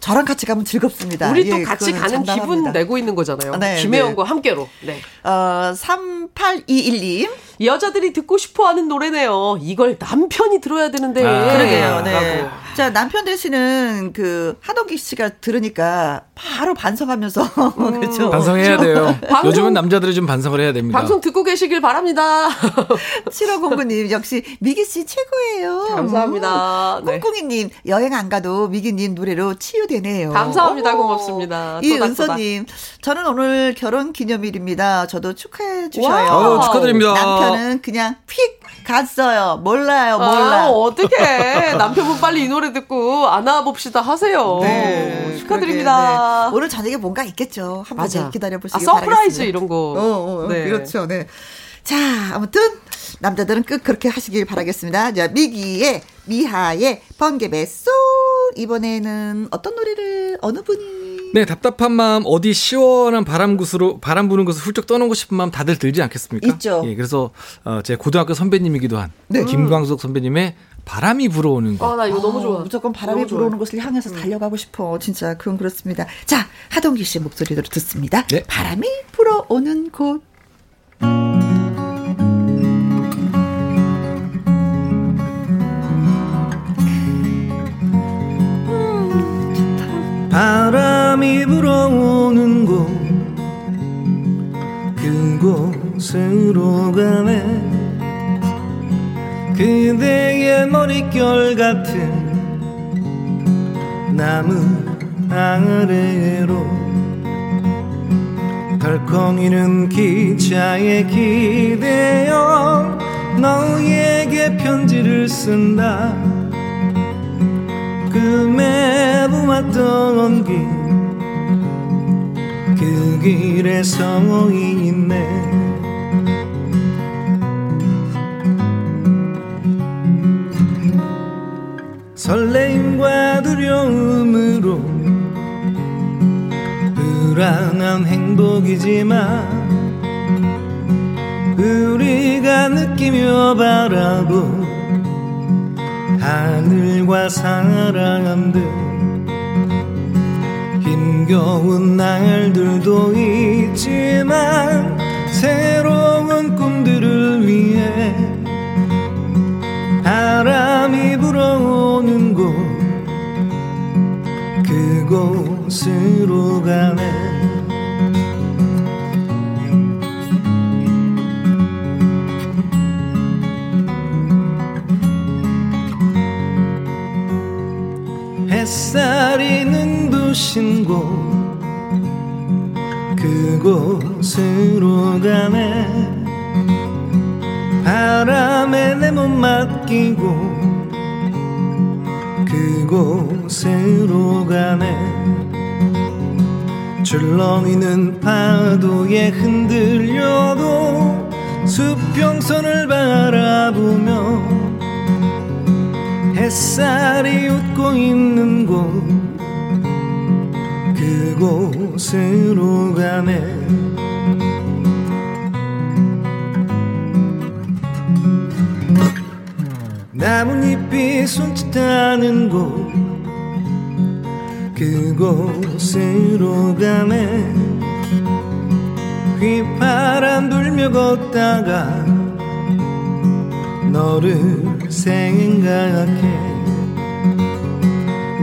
저랑 같이 가면 즐겁습니다. 우리 또 예, 같이 가는 기분 장담합니다. 내고 있는 거잖아요. 네, 김혜영과 함께로. 네. 어, 3821님. 여자들이 듣고 싶어 하는 노래네요. 이걸 남편이 들어야 되는데. 아, 그러게요. 네. 라고. 자, 남편 되시는 그 하동기 씨가 들으니까 바로 반성하면서 그렇죠. 반성해야 돼요. 방송- 요즘은 남자들이 좀 반성을 해야 됩니다. 방송 듣고 계시길 바랍니다. 7509님 역시 미기 씨 최고예요. 감사합니다. 음. 네. 콩콩이님 여행 안 가도 미기 님 노래로 치유되네요. 감사합니다. 어머. 고맙습니다. 이 은서 님 저는 오늘 결혼 기념일입니다. 저도 축하해 주셔요. wow. 어, 축하드립니다. 남편 은 그냥 휙 갔어요. 몰라요, 몰라. 아, 어떡해. 남편분 빨리 이 노래 듣고 안아봅시다 하세요. 네, 축하드립니다. 네. 오늘 저녁에 뭔가 있겠죠. 한번 맞아. 기다려 아, 보시기 surprise 바라겠습니다. 이런 거. 어, 어, 네. 그렇죠. 네. 자, 아무튼 남자들은 꼭 그렇게 하시길 바라겠습니다. 자, 미기의 미하의 번개배 쏙 이번에는 어떤 노래를 어느 분이 네, 답답한 마음 어디 시원한 바람 구스로 바람 부는 곳을 훌쩍 떠나고 싶은 마음 다들 들지 않겠습니까? 있죠. 예, 그래서 어, 제 고등학교 선배님이기도 한 네. 김광석 선배님의 바람이 불어오는 거. 아, 나 이거 너무 좋아. 무조건 바람이 좋아요. 불어오는 곳을 향해서 달려가고 싶어. 진짜 그건 그렇습니다. 자, 하동기 씨 목소리로 듣습니다. 네. 바람이 불어오는 곳. 바람 이 불어오는 곳 그곳으로 가네. 그대의 머릿결 같은 나무 아래로 덜컹이는 기차에 기대어 너에게 편지를 쓴다. 그 매부왔던 길, 그 길에 서 있네. 설레임과 두려움으로 불안한 행복이지만 우리가 느끼며 바라본 하늘과 사람들 힘겨운 날들도 있지만 새로운 꿈들을 위해 바람이 불어오는 곳 그곳으로 가네. 햇살이 눈 부신 곳 그곳으로 가네. 바람에 내 몸 맡기고 그곳으로 가네. 출렁이는 파도에 흔들려도 수평선을 바라보며 햇살이 웃고 있는 곳 그곳으로 가네. 나뭇잎이 손짓하는 곳 그곳으로 가네. 휘파람 불며 걷다가 너를 생각해.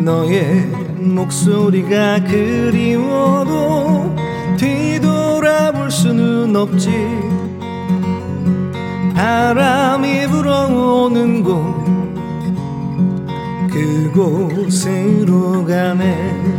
너의 목소리가 그리워도 뒤돌아볼 순 없지. 바람이 불어오는 곳 그곳으로 가네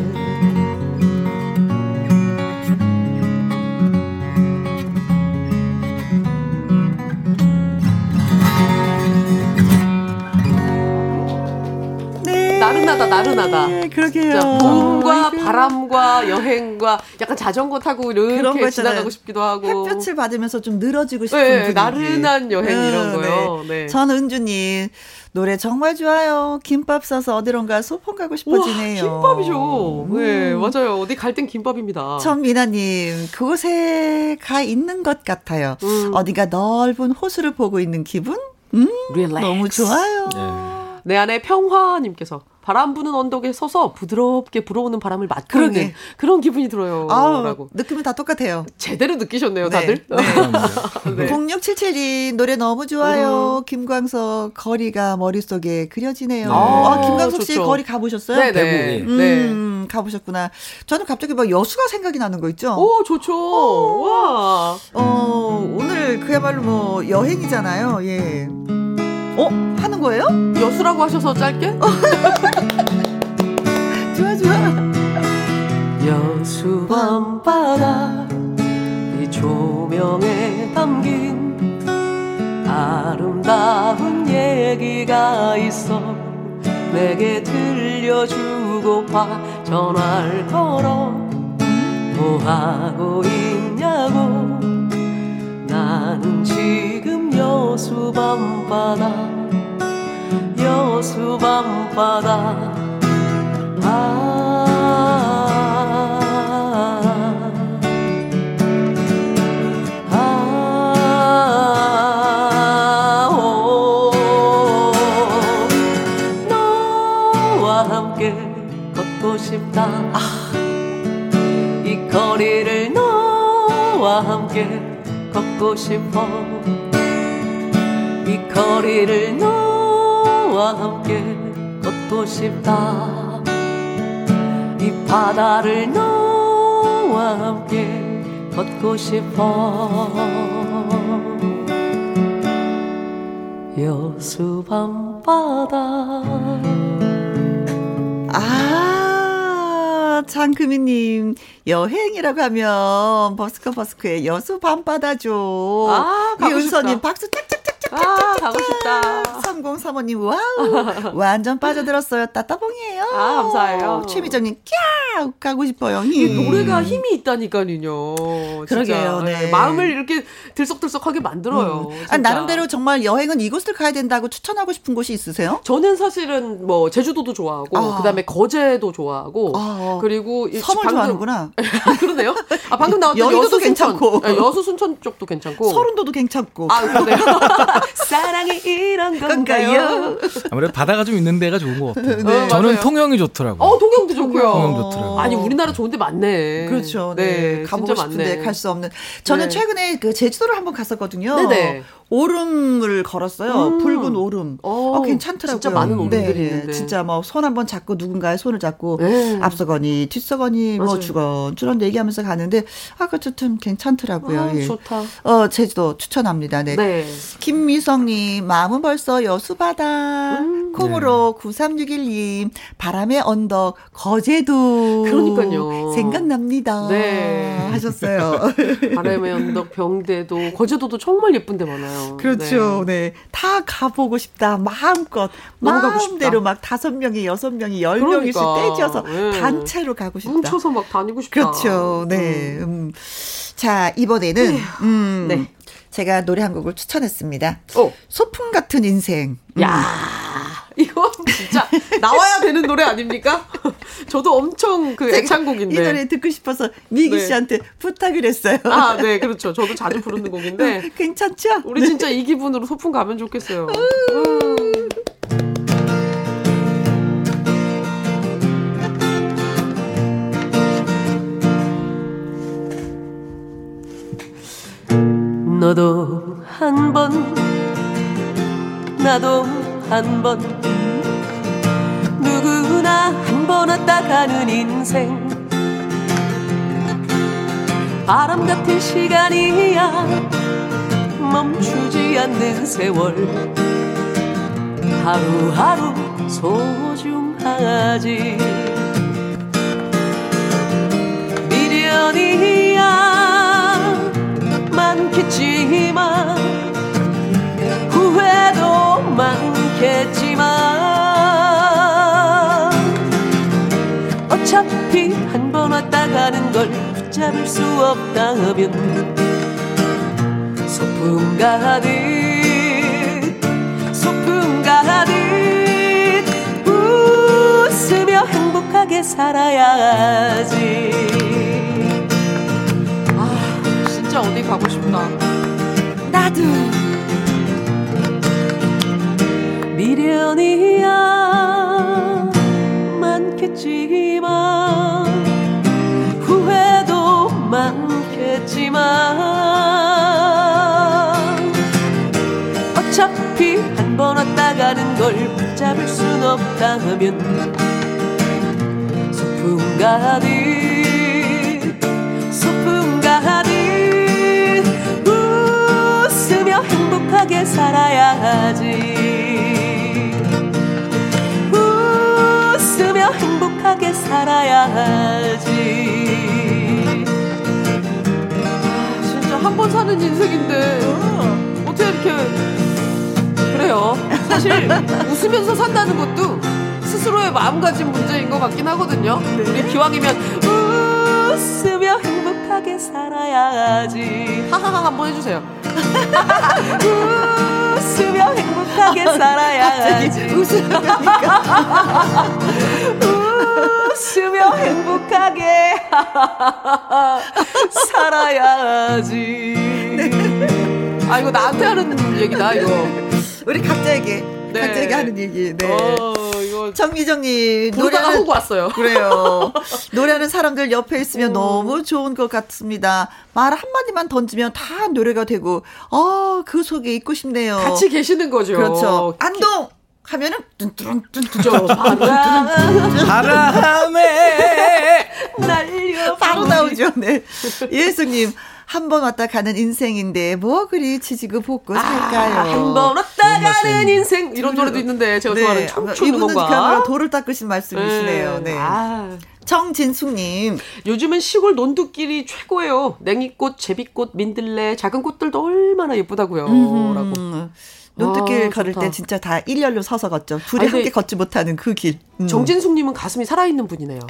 나른하다 나른하다. 네, 그러게요. 봄과 아이고. 바람과 여행과 약간 자전거 타고 이렇게. 지나가고 싶기도 하고. 햇볕을 받으면서 좀 늘어지고 싶은 네, 분위기. 나른한 여행 이런 네, 거요. 네. 네. 저는 은주님 노래 정말 좋아요. 김밥 싸서 어디론가 소풍 가고 싶어지네요. 우와, 김밥이죠. 네, 음. 맞아요. 어디 갈 땐 김밥입니다. 전미나님 그곳에 가 있는 것 같아요. 음. 어디가 넓은 호수를 보고 있는 기분? 음. 너무 좋아요. 내 안에 평화님께서 바람 부는 언덕에 서서 부드럽게 불어오는 바람을 맡고 그러게. 있는 그런 기분이 들어요. 아우, 라고. 느낌은 다 똑같아요. 제대로 느끼셨네요, 네, 다들. 네. 네. 0677이 노래 너무 좋아요. 김광석 거리가 머릿속에 그려지네요. 아, 아, 김광석 씨 좋죠. 거리 가보셨어요? 네네. 대구, 네. 음, 가보셨구나. 저는 갑자기 막 여수가 생각이 나는 거 있죠? 오, 좋죠. 와. 어, 오늘 그야말로 뭐 여행이잖아요. 예. 어? 하는 거예요? 여수라고 하셔서 짧게? 좋아, 좋아. 여수 밤바다 이 조명에 담긴 아름다운 얘기가 있어 내게 들려주고파 전화를 걸어 뭐 하고 있냐고 나는 지금 여수 밤바다 여수 밤바다. 아, 걷고 싶어. 이 거리를 너와 함께 걷고 싶다. 이 바다를 너와 함께 걷고 싶어 여수 밤바다 아, 장금희님, 여행이라고 하면 버스커 버스커의 여수 밤바다죠. 아, 이은서님. 박수 짝짝짝짝. 아 가고 싶다 3035님, wow. 완전 빠져들었어요. 따따봉이에요. 아, 감사해요. 최미정님, 캬! 가고 싶어요. 이 음. 노래가 힘이 있다니까요. 그러게요, 네. 마음을 이렇게 들썩들썩하게 만들어요 아, 진짜. 나름대로 정말 여행은 이곳을 가야 된다고 추천하고 싶은 곳이 있으세요? 저는 사실은 뭐 제주도도 좋아하고 아. 그 다음에 거제도 좋아하고 아. 그리고 이- 섬을 방금- 좋아하는구나. 그러네요. 아 방금 나왔던 여의도도 여수 순천. 괜찮고. 네, 여수 순천 쪽도 괜찮고. 서른도도 괜찮고. 아 그러네요. 사랑이 이런 건가요? 아무래도 바다가 좀 있는 데가 좋은 것 같아요. 네, 저는 맞아요. 통영이 좋더라고요. 어 동영도 좋고요. 통영 좋더라고요. 아니 우리나라 좋은데 많네. 그렇죠. 네. 가보고 진짜 싶은데. 갈 수 없는. 저는 네. 최근에 그 제주도를 한번 갔었거든요. 네네. 오름을 걸었어요. 음. 붉은 오름. 어, 어, 괜찮더라고요. 진짜 많은 오름들이 네, 있는데. 진짜 뭐 손 한번 잡고 누군가의 손을 잡고 네. 앞서거니 뒤서거니 뭐 맞아요. 주건주건 얘기하면서 가는데 아 그것도 참 괜찮더라고요. 아, 예. 좋다. 어 제주도 추천합니다. 네. 네. 김미성님, 마음은 벌써 여수바다. 음. 콩으로 9361님, 바람의 언덕, 거제도. 그러니까요. 생각납니다. 네. 하셨어요. 바람의 언덕, 병대도, 거제도도 정말 예쁜 데 많아요. 그렇죠. 네. 다 가보고 싶다. 마음껏. 마음대로. 막 다섯 명이, 여섯 명이, 열 그러니까. 떼지어서 네. 단체로 가고 싶다. 뭉쳐서 막 다니고 싶다. 그렇죠. 네. 음. 자, 이번에는, 음. 네. 제가 노래 한 곡을 추천했습니다. 어. 소풍 같은 인생. 음. 야 이거 진짜 나와야 되는 노래 아닙니까? 저도 엄청 그 애창곡인데. 이 노래 듣고 싶어서 미기 네. 씨한테 부탁을 했어요. 아, 네, 그렇죠. 저도 자주 부르는 곡인데. 괜찮죠? 우리 진짜 이 기분으로 소풍 가면 좋겠어요. 음. 너도 한 번, 나도 한 번, 누구나 한 번 왔다 가는 인생. 바람 같은 시간이야. 멈추지 않는 세월. 하루하루 소중하지. 미련이야. 많겠지만 후회도 많겠지만 어차피 한 번 왔다 가는 걸 붙잡을 수 없다면 소풍 가듯 소풍 가듯 웃으며 행복하게 살아야지. 아 진짜 어디 가고 싶다. 나도 미련이야 많겠지만 후회도 많겠지만 어차피 한 번 왔다 가는 걸 붙잡을 순 없다면 소풍 가듯 소풍 가듯 웃으며 행복하게 살아야지 행복하게 살아야지. 아, 진짜 한 번 사는 인생인데. 어떻게 이렇게 그래요? 사실 웃으면서 산다는 것도 스스로의 마음가짐 문제인 것 같긴 하거든요. 우리 기왕이면 웃으며 행복하게 살아야지. 하하하 한번 해주세요 웃으며 행복하게 살아야지 웃으며 웃으며 행복하게 살아야지 아 이거 나한테 하는 얘기다 이거 우리 각자에게 네. 각자에게 하는 얘기. 네. 어 이거 정미정님 노래하는 하고 왔어요 그래요. 노래하는 사람들 옆에 있으면 너무 좋은 것 같습니다. 말 한마디만 던지면 다 노래가 되고, 어, 그 속에 있고 싶네요. 같이 계시는 거죠 그렇죠. 안동! 하면은, 바람 바람에 날려 바로 나오죠. 네. 예수님, 한 번 왔다 가는 인생인데, 뭐 그리 치지고 볶고 살까요? 아, 한번 왔다. 가는 인생 이런 노래도 있는데 제가 좋아하는 청춘 이분은 음악과 그야말로 돌을 닦으신 말씀이시네요. 네. 아, 정진숙님, 요즘은 시골 논두길이 최고예요. 냉이꽃, 제비꽃, 민들레, 작은 꽃들도 얼마나 예쁘다고요. 라고. 음, 논두길 아, 걸을 좋다. 때 진짜 다 일렬로 서서 걷죠. 둘이 아니, 함께 걷지 못하는 그 길. 음. 정진숙님은 가슴이 살아있는 분이네요.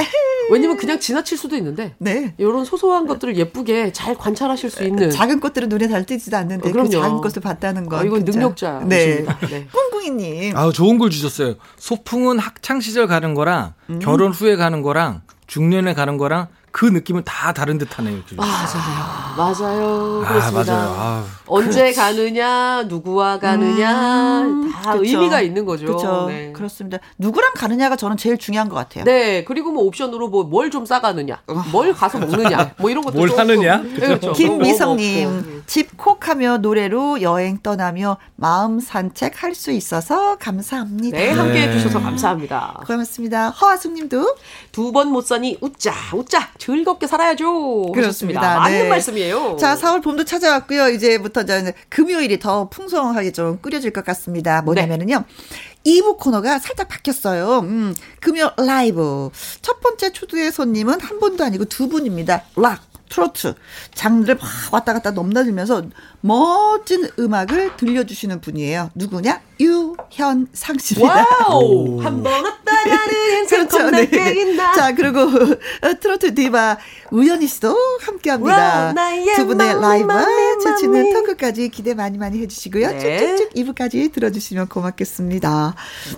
왜냐면 그냥 지나칠 수도 있는데 네. 이런 소소한 것들을 예쁘게 잘 관찰하실 수 있는 작은 꽃들은 눈에 잘 띄지도 않는데 어, 그 그럼요. 작은 꽃을 봤다는 건 아, 이건 진짜. 능력자이십니다. 네. 네. 꿍꿍이님. 아 좋은 걸 주셨어요. 소풍은 학창 시절 가는 거랑 음. 결혼 후에 가는 거랑 중년에 가는 거랑 그 느낌은 다 다른 듯하네요. 맞아요. 맞아요. 아, 그렇습니다. 맞아요. 아, 언제 가느냐, 누구와 가느냐, 다 그쵸. 의미가 있는 거죠. 그렇죠. 네. 그렇습니다. 누구랑 가느냐가 저는 제일 중요한 것 같아요. 네, 그리고 뭐 옵션으로 뭐 뭘 좀 싸가느냐, 뭘 가서 먹느냐, 뭐 이런 것도 뭘 하느냐? 네, 그렇죠. 뭐 김미성님, 먹고. 집콕하며 노래로 여행 떠나며 마음 산책할 수 있어서 감사합니다. 네, 함께 네. 해주셔서 감사합니다. 고맙습니다. 허아숙님도 두 번 못 사니 웃자, 웃자, 즐겁게 살아야죠. 그렇습니다. 하셨습니다. 맞는 네. 말씀이에요. 자, 4월 봄도 찾아왔고요. 이제부터 이제 금요일이 더 풍성하게 좀 꾸려질 것 같습니다. 뭐냐면은요. 2부 코너가 살짝 바뀌었어요. 음, 금요 라이브. 첫 번째 초두의 손님은 한 분도 아니고 두 분입니다. 락, 트로트. 장르를 막 왔다 갔다 넘나들면서 멋진 음악을 들려주시는 분이에요. 누구냐? 유현상 씨입니다. 와우! 한번 왔다 가는 인생 겁나 땡긴다. 자, 그리고 어, 트로트 디바 우연희 씨도 함께 합니다. wow, 나의 두 분의 라이브와 재치는. 토크까지 기대 많이 많이 해주시고요. 네. 쭉쭉쭉 2부까지 들어주시면 고맙겠습니다.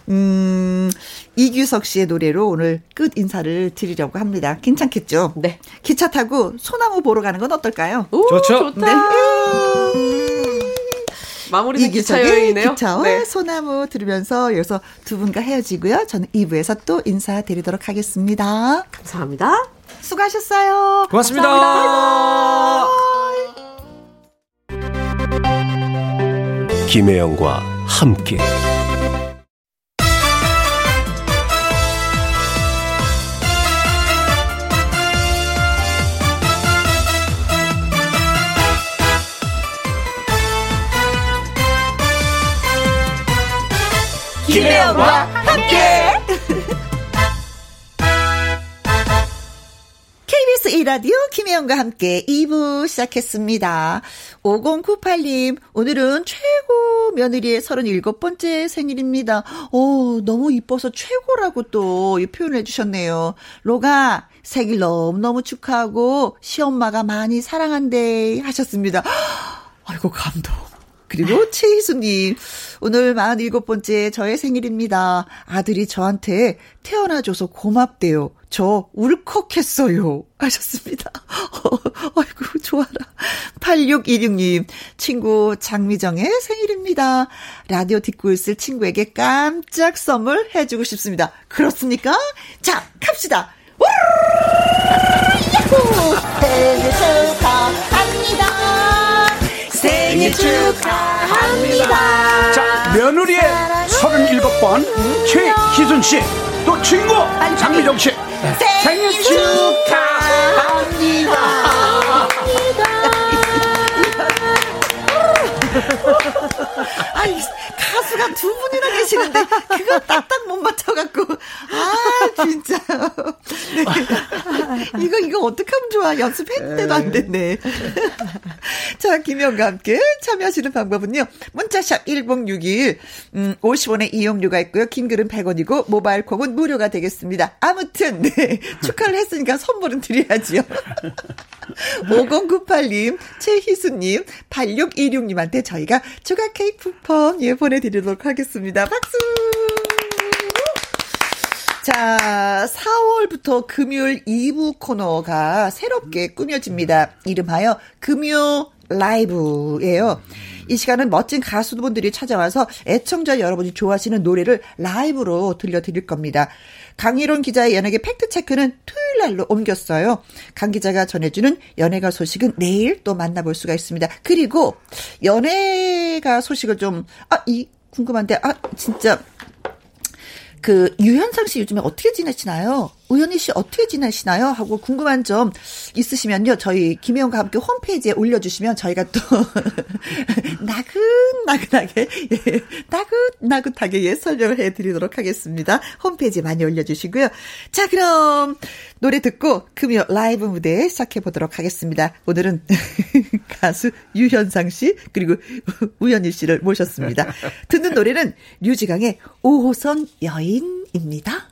음, 이규석 씨의 노래로 오늘 끝 인사를 드리려고 합니다. 괜찮겠죠? 네. 기차 타고 소나무 보러 가는 건 어떨까요? 오, 좋죠. 좋다. 네. 마무리는 기차 이규석의 여행이네요. 기차와 네. 소나무 들으면서 여기서 두 분과 헤어지고요. 저는 2부에서 또 인사드리도록 하겠습니다. 감사합니다. 수고하셨어요. 고맙습니다. 김혜영과 함께 김혜영과 함께. KBS 1라디오 김혜영과 함께 2부 시작했습니다. 5098님, 오늘은 최고 며느리의 37번째 생일입니다. 오, 너무 이뻐서 최고라고 또 표현을 해주셨네요. 로가, 생일 너무너무 축하하고, 시엄마가 많이 사랑한대 하셨습니다. 아이고, 감동. 그리고 최희수님, 오늘 47번째 저의 생일입니다. 아들이 저한테 태어나줘서 고맙대요. 저 울컥했어요. 하셨습니다. 아이고, 좋아라. 8616님, 친구 장미정의 생일입니다. 라디오 듣고 있을 친구에게 깜짝 선물 해주고 싶습니다. 그렇습니까? 자, 갑시다. 야호! 생일 축하합니다. 생일 축하합니다. 자, 며느리의 37번 최희순 씨, 또 친구 장미정 씨. 생일 아니, 가수가 두 분이나 계시는데, 그거 딱딱 못 맞춰갖고. 아, 진짜. 네. 이거, 이거 어떡하면 좋아. 연습했는데도 안 됐네. 자, 김영과 함께 참여하시는 방법은요. 문자샵 1061, 음, 50원의 이용료가 있고요. 긴 글은 100원이고, 모바일 콩은 무료가 되겠습니다. 아무튼, 네. 축하를 했으니까 선물은 드려야지요. 5098님, 최희수님, 8616님한테 저희가 조각 쿠폰 예 보내드리도록 하겠습니다. 박수! 자, 4월부터 금요일 2부 코너가 새롭게 꾸며집니다. 이름하여 금요 라이브예요. 이 시간은 멋진 가수분들이 찾아와서 애청자 여러분이 좋아하시는 노래를 라이브로 들려드릴 겁니다. 강희론 기자의 연예계 팩트체크는 토요일 날로 옮겼어요. 강 기자가 전해주는 연예가 소식은 내일 또 만나볼 수가 있습니다. 그리고 연예가 소식을 좀, 아, 이, 궁금한데, 아, 진짜, 그, 유현상 씨 요즘에 어떻게 지내시나요? 우연희 씨 어떻게 지내시나요? 하고 궁금한 점 있으시면요. 저희 김혜영과 함께 홈페이지에 올려주시면 저희가 또 나긋나긋하게 예, 나긋나긋하게 예, 설명을 해드리도록 하겠습니다. 홈페이지 많이 올려주시고요. 자 그럼 노래 듣고 금요 라이브 무대 시작해 보도록 하겠습니다. 오늘은 가수 유현상 씨 그리고 우연희 씨를 모셨습니다. 듣는 노래는 류지강의 5호선 여인입니다.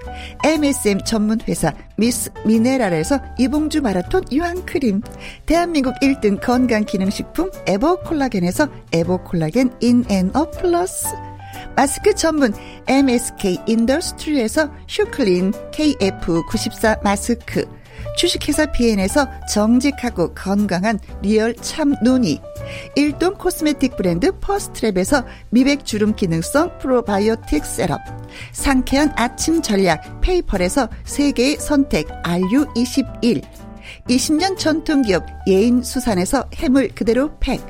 MSM 전문 회사 미스 미네랄에서 이봉주 마라톤 유한 크림, 대한민국 1등 건강 기능식품 에버 콜라겐에서 에버 콜라겐 이너 플러스. 마스크 전문 MSK 인더스트리에서 슈클린 KF94 마스크 주식회사 비엔에서 정직하고 건강한 리얼 참 눈이 일동 코스메틱 브랜드 퍼스트랩에서 미백 주름 기능성 프로바이오틱 셋업 상쾌한 아침 전략 페이펄에서 세계의 선택 RU21 20년 전통기업 예인 수산에서 해물 그대로 팩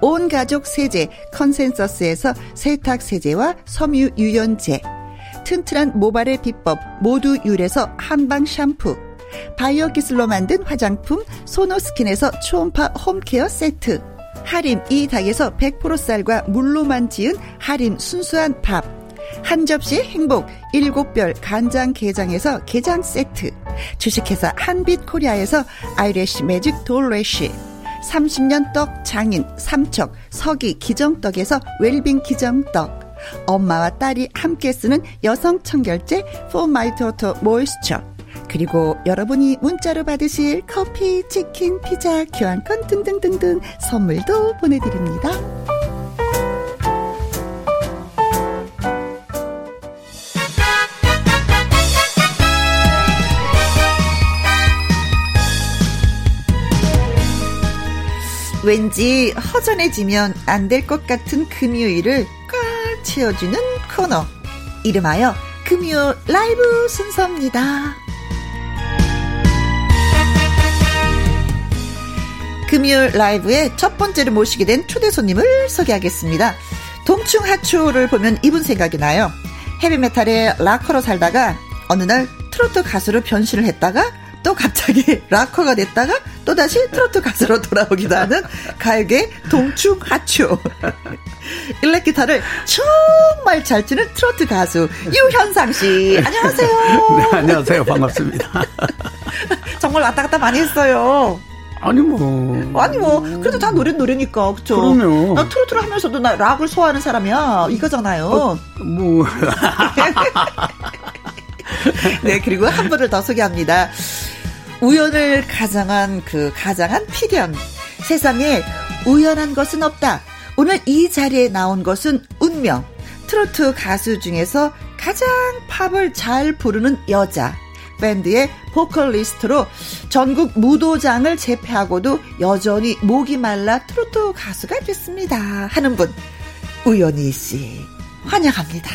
온 가족 세제 컨센서스에서 세탁 세제와 섬유 유연제 튼튼한 모발의 비법 모두 유래서 한방 샴푸 바이오 기술로 만든 화장품 소노스킨에서 초음파 home care 세트. 하림 이 닭에서 100% 쌀과 물로만 지은 하림 순수한 밥. 한 접시 행복 일곱 별 간장 게장에서 게장 세트. 주식회사 한빛코리아에서 아이래쉬 매직 돌래쉬. 30년 떡 장인 삼척 서기 기정떡에서 웰빙 기정떡. 엄마와 딸이 함께 쓰는 여성 청결제 포마이토토 모이스처 그리고 여러분이 문자로 받으실 커피, 치킨, 피자, 교환권 등등등등 선물도 보내드립니다. 왠지 허전해지면 안 될 것 같은 금요일을 꽉 채워주는 코너. 이름하여 금요 라이브 순서입니다. 금요일 라이브의 첫 번째로 모시게 된 초대 손님을 소개하겠습니다. 동충하초를 보면 이분 생각이 나요. 헤비메탈의 락커로 살다가 어느 날 트로트 가수로 변신을 했다가 또 갑자기 락커가 됐다가 또다시 트로트 가수로 돌아오기도 하는 가요계 동충하초. 일렉 기타를 정말 잘 치는 트로트 가수 유현상 씨. 안녕하세요. 네, 안녕하세요. 반갑습니다. 정말 왔다 갔다 많이 했어요. 아니 뭐 아니 뭐 그래도 다 노래 노래니까 그쵸? 그럼요. 나 트로트를 하면서도 나 락을 소화하는 사람이야 이거잖아요. 뭐 네 그리고 한 분을 더 소개합니다. 우연을 가장한 그 가장한 필연 세상에 우연한 것은 없다. 오늘 이 자리에 나온 것은 운명. 트로트 가수 중에서 가장 팝을 잘 부르는 여자. 밴드의 보컬리스트로 전국 무도장을 제패하고도 여전히 목이 말라 트로트 가수가 됐습니다. 하는 분. 우연희 씨. 환영합니다.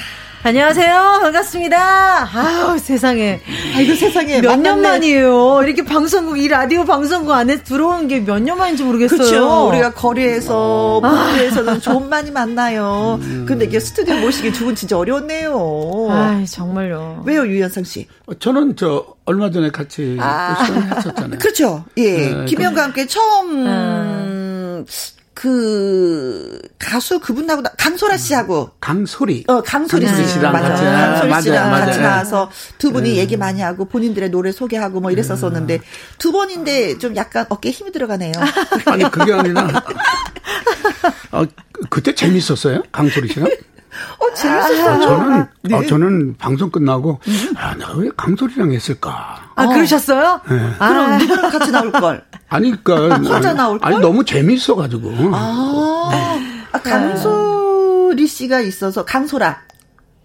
안녕하세요. 반갑습니다. 아우, 세상에. 아이고 세상에 몇 년. 만이에요. 이렇게 방송국, 이 라디오 방송국 안에 들어온 게 몇 년 만인지 모르겠어요. 그렇죠. 우리가 거리에서 복도에서는 좀 많이 만나요. 근데 이게 스튜디오 모시기 두분 진짜 어려웠네요. 아이, 정말요. 왜요, 유현상 씨? 저는 저 얼마 전에 같이 아. 또 시간했었잖아요. 그렇죠. 예. 네, 김영과 함께 처음 음, 그 가수 그분하고 나- 강소라 씨하고 강소리. 어 강소리 씨 씨랑 맞아. 같이 강소리 맞아요, 씨랑 맞아요. 같이 나와서 두 분이 네. 얘기 많이 하고 본인들의 노래 소개하고 뭐 이랬었었는데 두 번인데 좀 약간 어깨에 힘이 들어가네요. 아니 그게 아니라 어, 그때 재밌었어요. 강소리 씨가. 어 재밌었어요. 저는 네. 어, 저는 방송 끝나고 아 내가 왜 강소리랑 했을까. 아, 그러셨어요? 그럼 누구랑 같이 나올 걸? 아니 그러니까 혼자 아니, 나올 아니 걸? 너무 재밌어가지고. 아, 아, 강소리 씨가 있어서 강소라.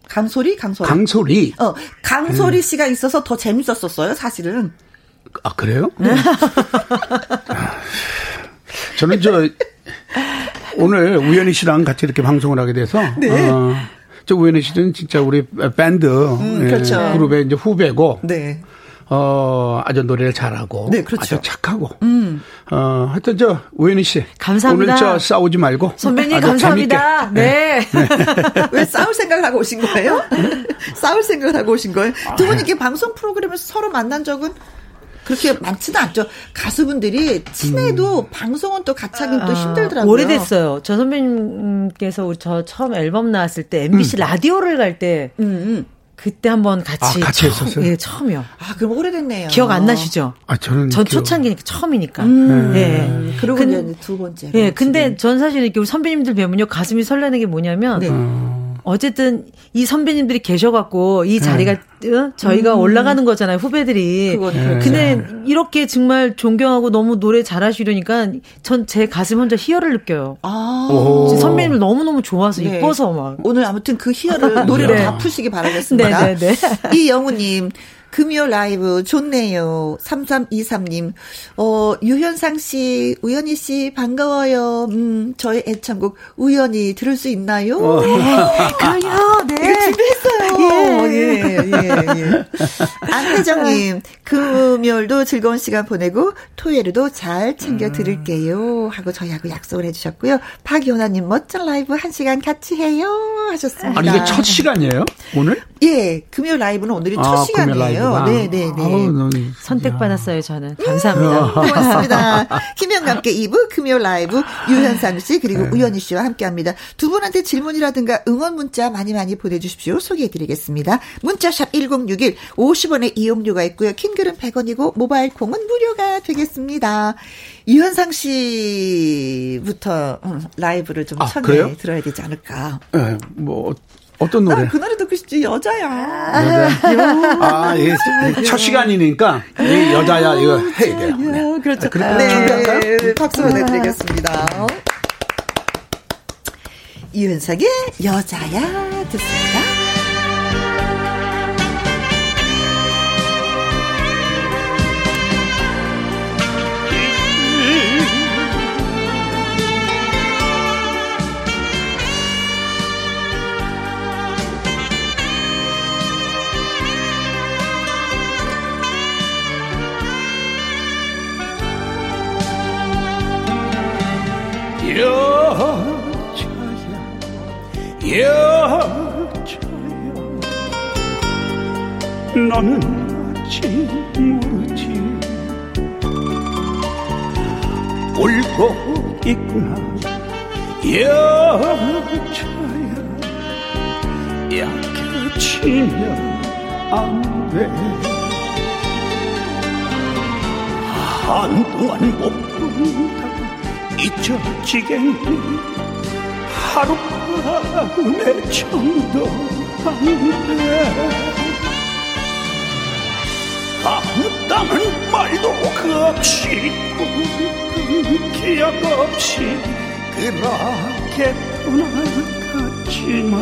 강소리 강소라. 강소리. 어, 강소리 씨가 있어서 더 재밌었었어요, 사실은. 아 그래요? 아, 저는 저 오늘 우연희 씨랑 같이 이렇게 방송을 하게 돼서 어, 저 우연희 씨는 진짜 우리 밴드 예, 그렇죠. 그룹의 이제 후배고 네. 어 아주 노래를 잘하고 네, 그렇죠. 아주 착하고 어 하여튼 저 우연희 씨 감사합니다. 오늘 저 싸우지 말고 선배님, 감사합니다. 네. 왜 싸울 생각을 하고 오신 거예요? 싸울 생각을 하고 오신 거예요? 두 분이 이렇게 방송 프로그램에서 서로 만난 적은 그렇게 많지는 않죠. 가수분들이 친해도 방송은 또 같이 하긴 또 힘들더라고요. 오래됐어요. 저 선배님께서 우리 저 처음 앨범 나왔을 때 MBC 라디오를 갈때 음, 음. 그때 한번 같이 아, 같이 처음, 했었어요? 예, 처음이요. 아, 그럼 오래됐네요. 기억 안 나시죠? 아 저는 전 기억- 초창기니까 처음이니까. 음. 예. 그러고 근- 이제 두 번째. 예, 근데 전 사실 이렇게 우리 선배님들 뵈면요 가슴이 설레는 게 뭐냐면 네. 어쨌든 이 선배님들이 계셔갖고 이 자리가 어? 저희가 올라가는 거잖아요 후배들이. 그건 그렇죠. 근데 이렇게 정말 존경하고 너무 노래 잘하시려니까 전 제 가슴 혼자 희열을 느껴요. 아. 오. 선배님을 너무 너무 좋아서 네. 이뻐서 막. 오늘 아무튼 그 희열을 노래로 네. 다 푸시기 바라겠습니다. 네, 네, 네. 이영우님, 금요 라이브 좋네요. 3323님, 어, 유현상 씨, 우연희 씨, 반가워요. 음, 저의 애창곡, 우연히 들을 수 있나요? 어. 네. 이거 준비했어요. 예, 예, 예. 안혜정님, 금요일도 즐거운 시간 보내고, 토요일에도 잘 챙겨 들을게요. 하고 저희하고 약속을 해주셨고요. 박연아님, 멋진 라이브 한 시간 같이 해요. 하셨습니다. 아니 이게 첫 시간이에요 오늘? 예, 금요 라이브는 오늘이 첫 아, 금요 시간이에요. 네, 네, 네. 아우, 너무- 선택받았어요 저는. 감사합니다. 고맙습니다. 김영과 함께 2부 금요 라이브 유현상 씨 그리고 우연희 씨와 함께 합니다. 두 분한테 질문이라든가 응원 문자 많이 많이 보내주십시오. 소개해드리겠습니다. 문자샵 1061 50원의 이용료가 있고요. 킹글은 100원이고 모바일 콩은 무료가 되겠습니다. 유현상 씨부터 음, 라이브를 좀 아, 그래요? 들어야 되지 않을까. 예, 뭐 어떤 노래? 아, 그 노래 듣고 싶지 여자야. 아, 이게 첫 시간이니까 이 여자야 이거 해야 돼요. 네. 야, 그렇죠. 그렇게 네, 준비할까요? 네, 박수 보내드리겠습니다. 이윤석의 여자야 듣습니다. 여자야 여자야 너는 아직 모르지 울고 있구나. 여자야 약해지면 안돼. 한동안 못 본다고 잊혀지겠니? 하룻밤의 정도 안돼 아무 땀은 말도 그 없이 기억 없이 그렇게 떠나갔지만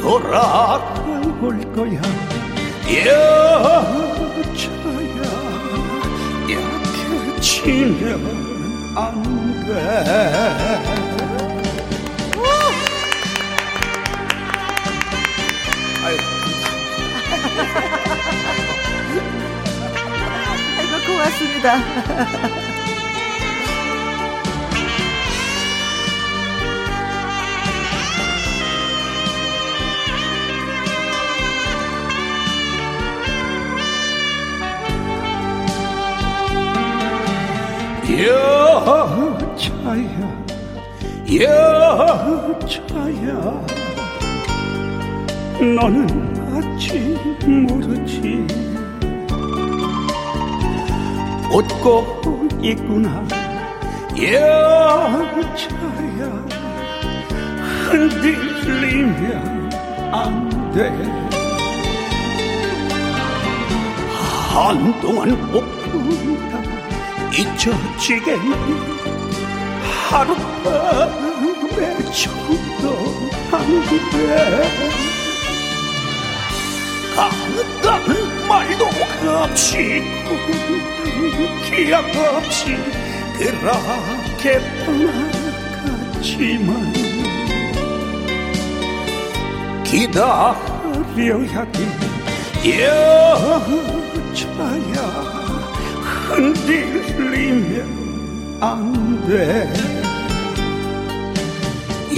돌아올 거야. 약해 지면 안 돼 아이고 고맙습니다. 여자야 여자야 너는 아직 모르지. 웃고 있구나. 여자야 흔들리면 안돼. 한동안 못 잊혀지겠니 하룻밤의 정도 안돼 아무튼 말도 없이 기억 없이 그렇게 떠나갔지만 기다려야 돼. 여자야 흔들리면 안 돼.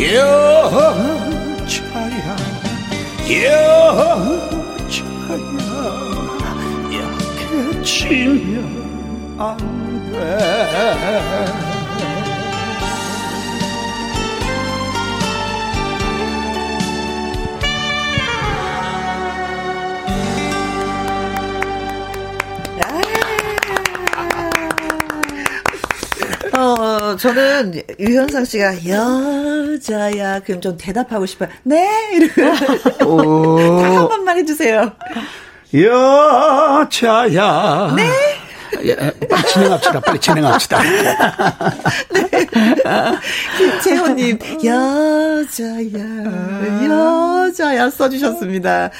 여자야 여자야 약해지면 안 돼 저는 유현상 씨가 여자야 그럼 좀 대답하고 싶어요. 네 이러고 한 번만 해주세요. 여자야. 네. 빨리 진행합시다. 빨리 진행합시다. 김채호님 여자야 여자야 써주셨습니다.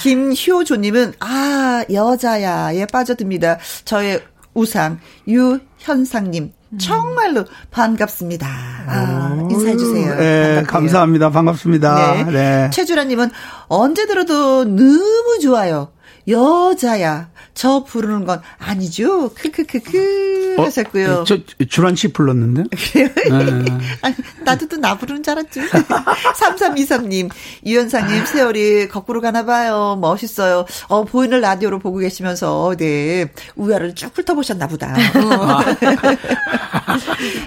김효조님은 아 여자야에 빠져듭니다. 저의 우상 유현상님 정말로 반갑습니다. 아, 인사해주세요. 네. 감사합니다. 반갑습니다. 네. 네. 최주라님은 언제 들어도 너무 좋아요. 여자야. 저 부르는 건 아니죠. 크크크크 하셨고요. 어, 저 주란 씨 불렀는데. 그래요? 아니, 나도 또 나 부르는 줄 알았지. 3323님, 유현상님, 세월이 거꾸로 가나 봐요. 멋있어요. 어, 보이는 라디오로 보고 계시면서, 네, 우열을 쭉 훑어보셨나 보다. 어.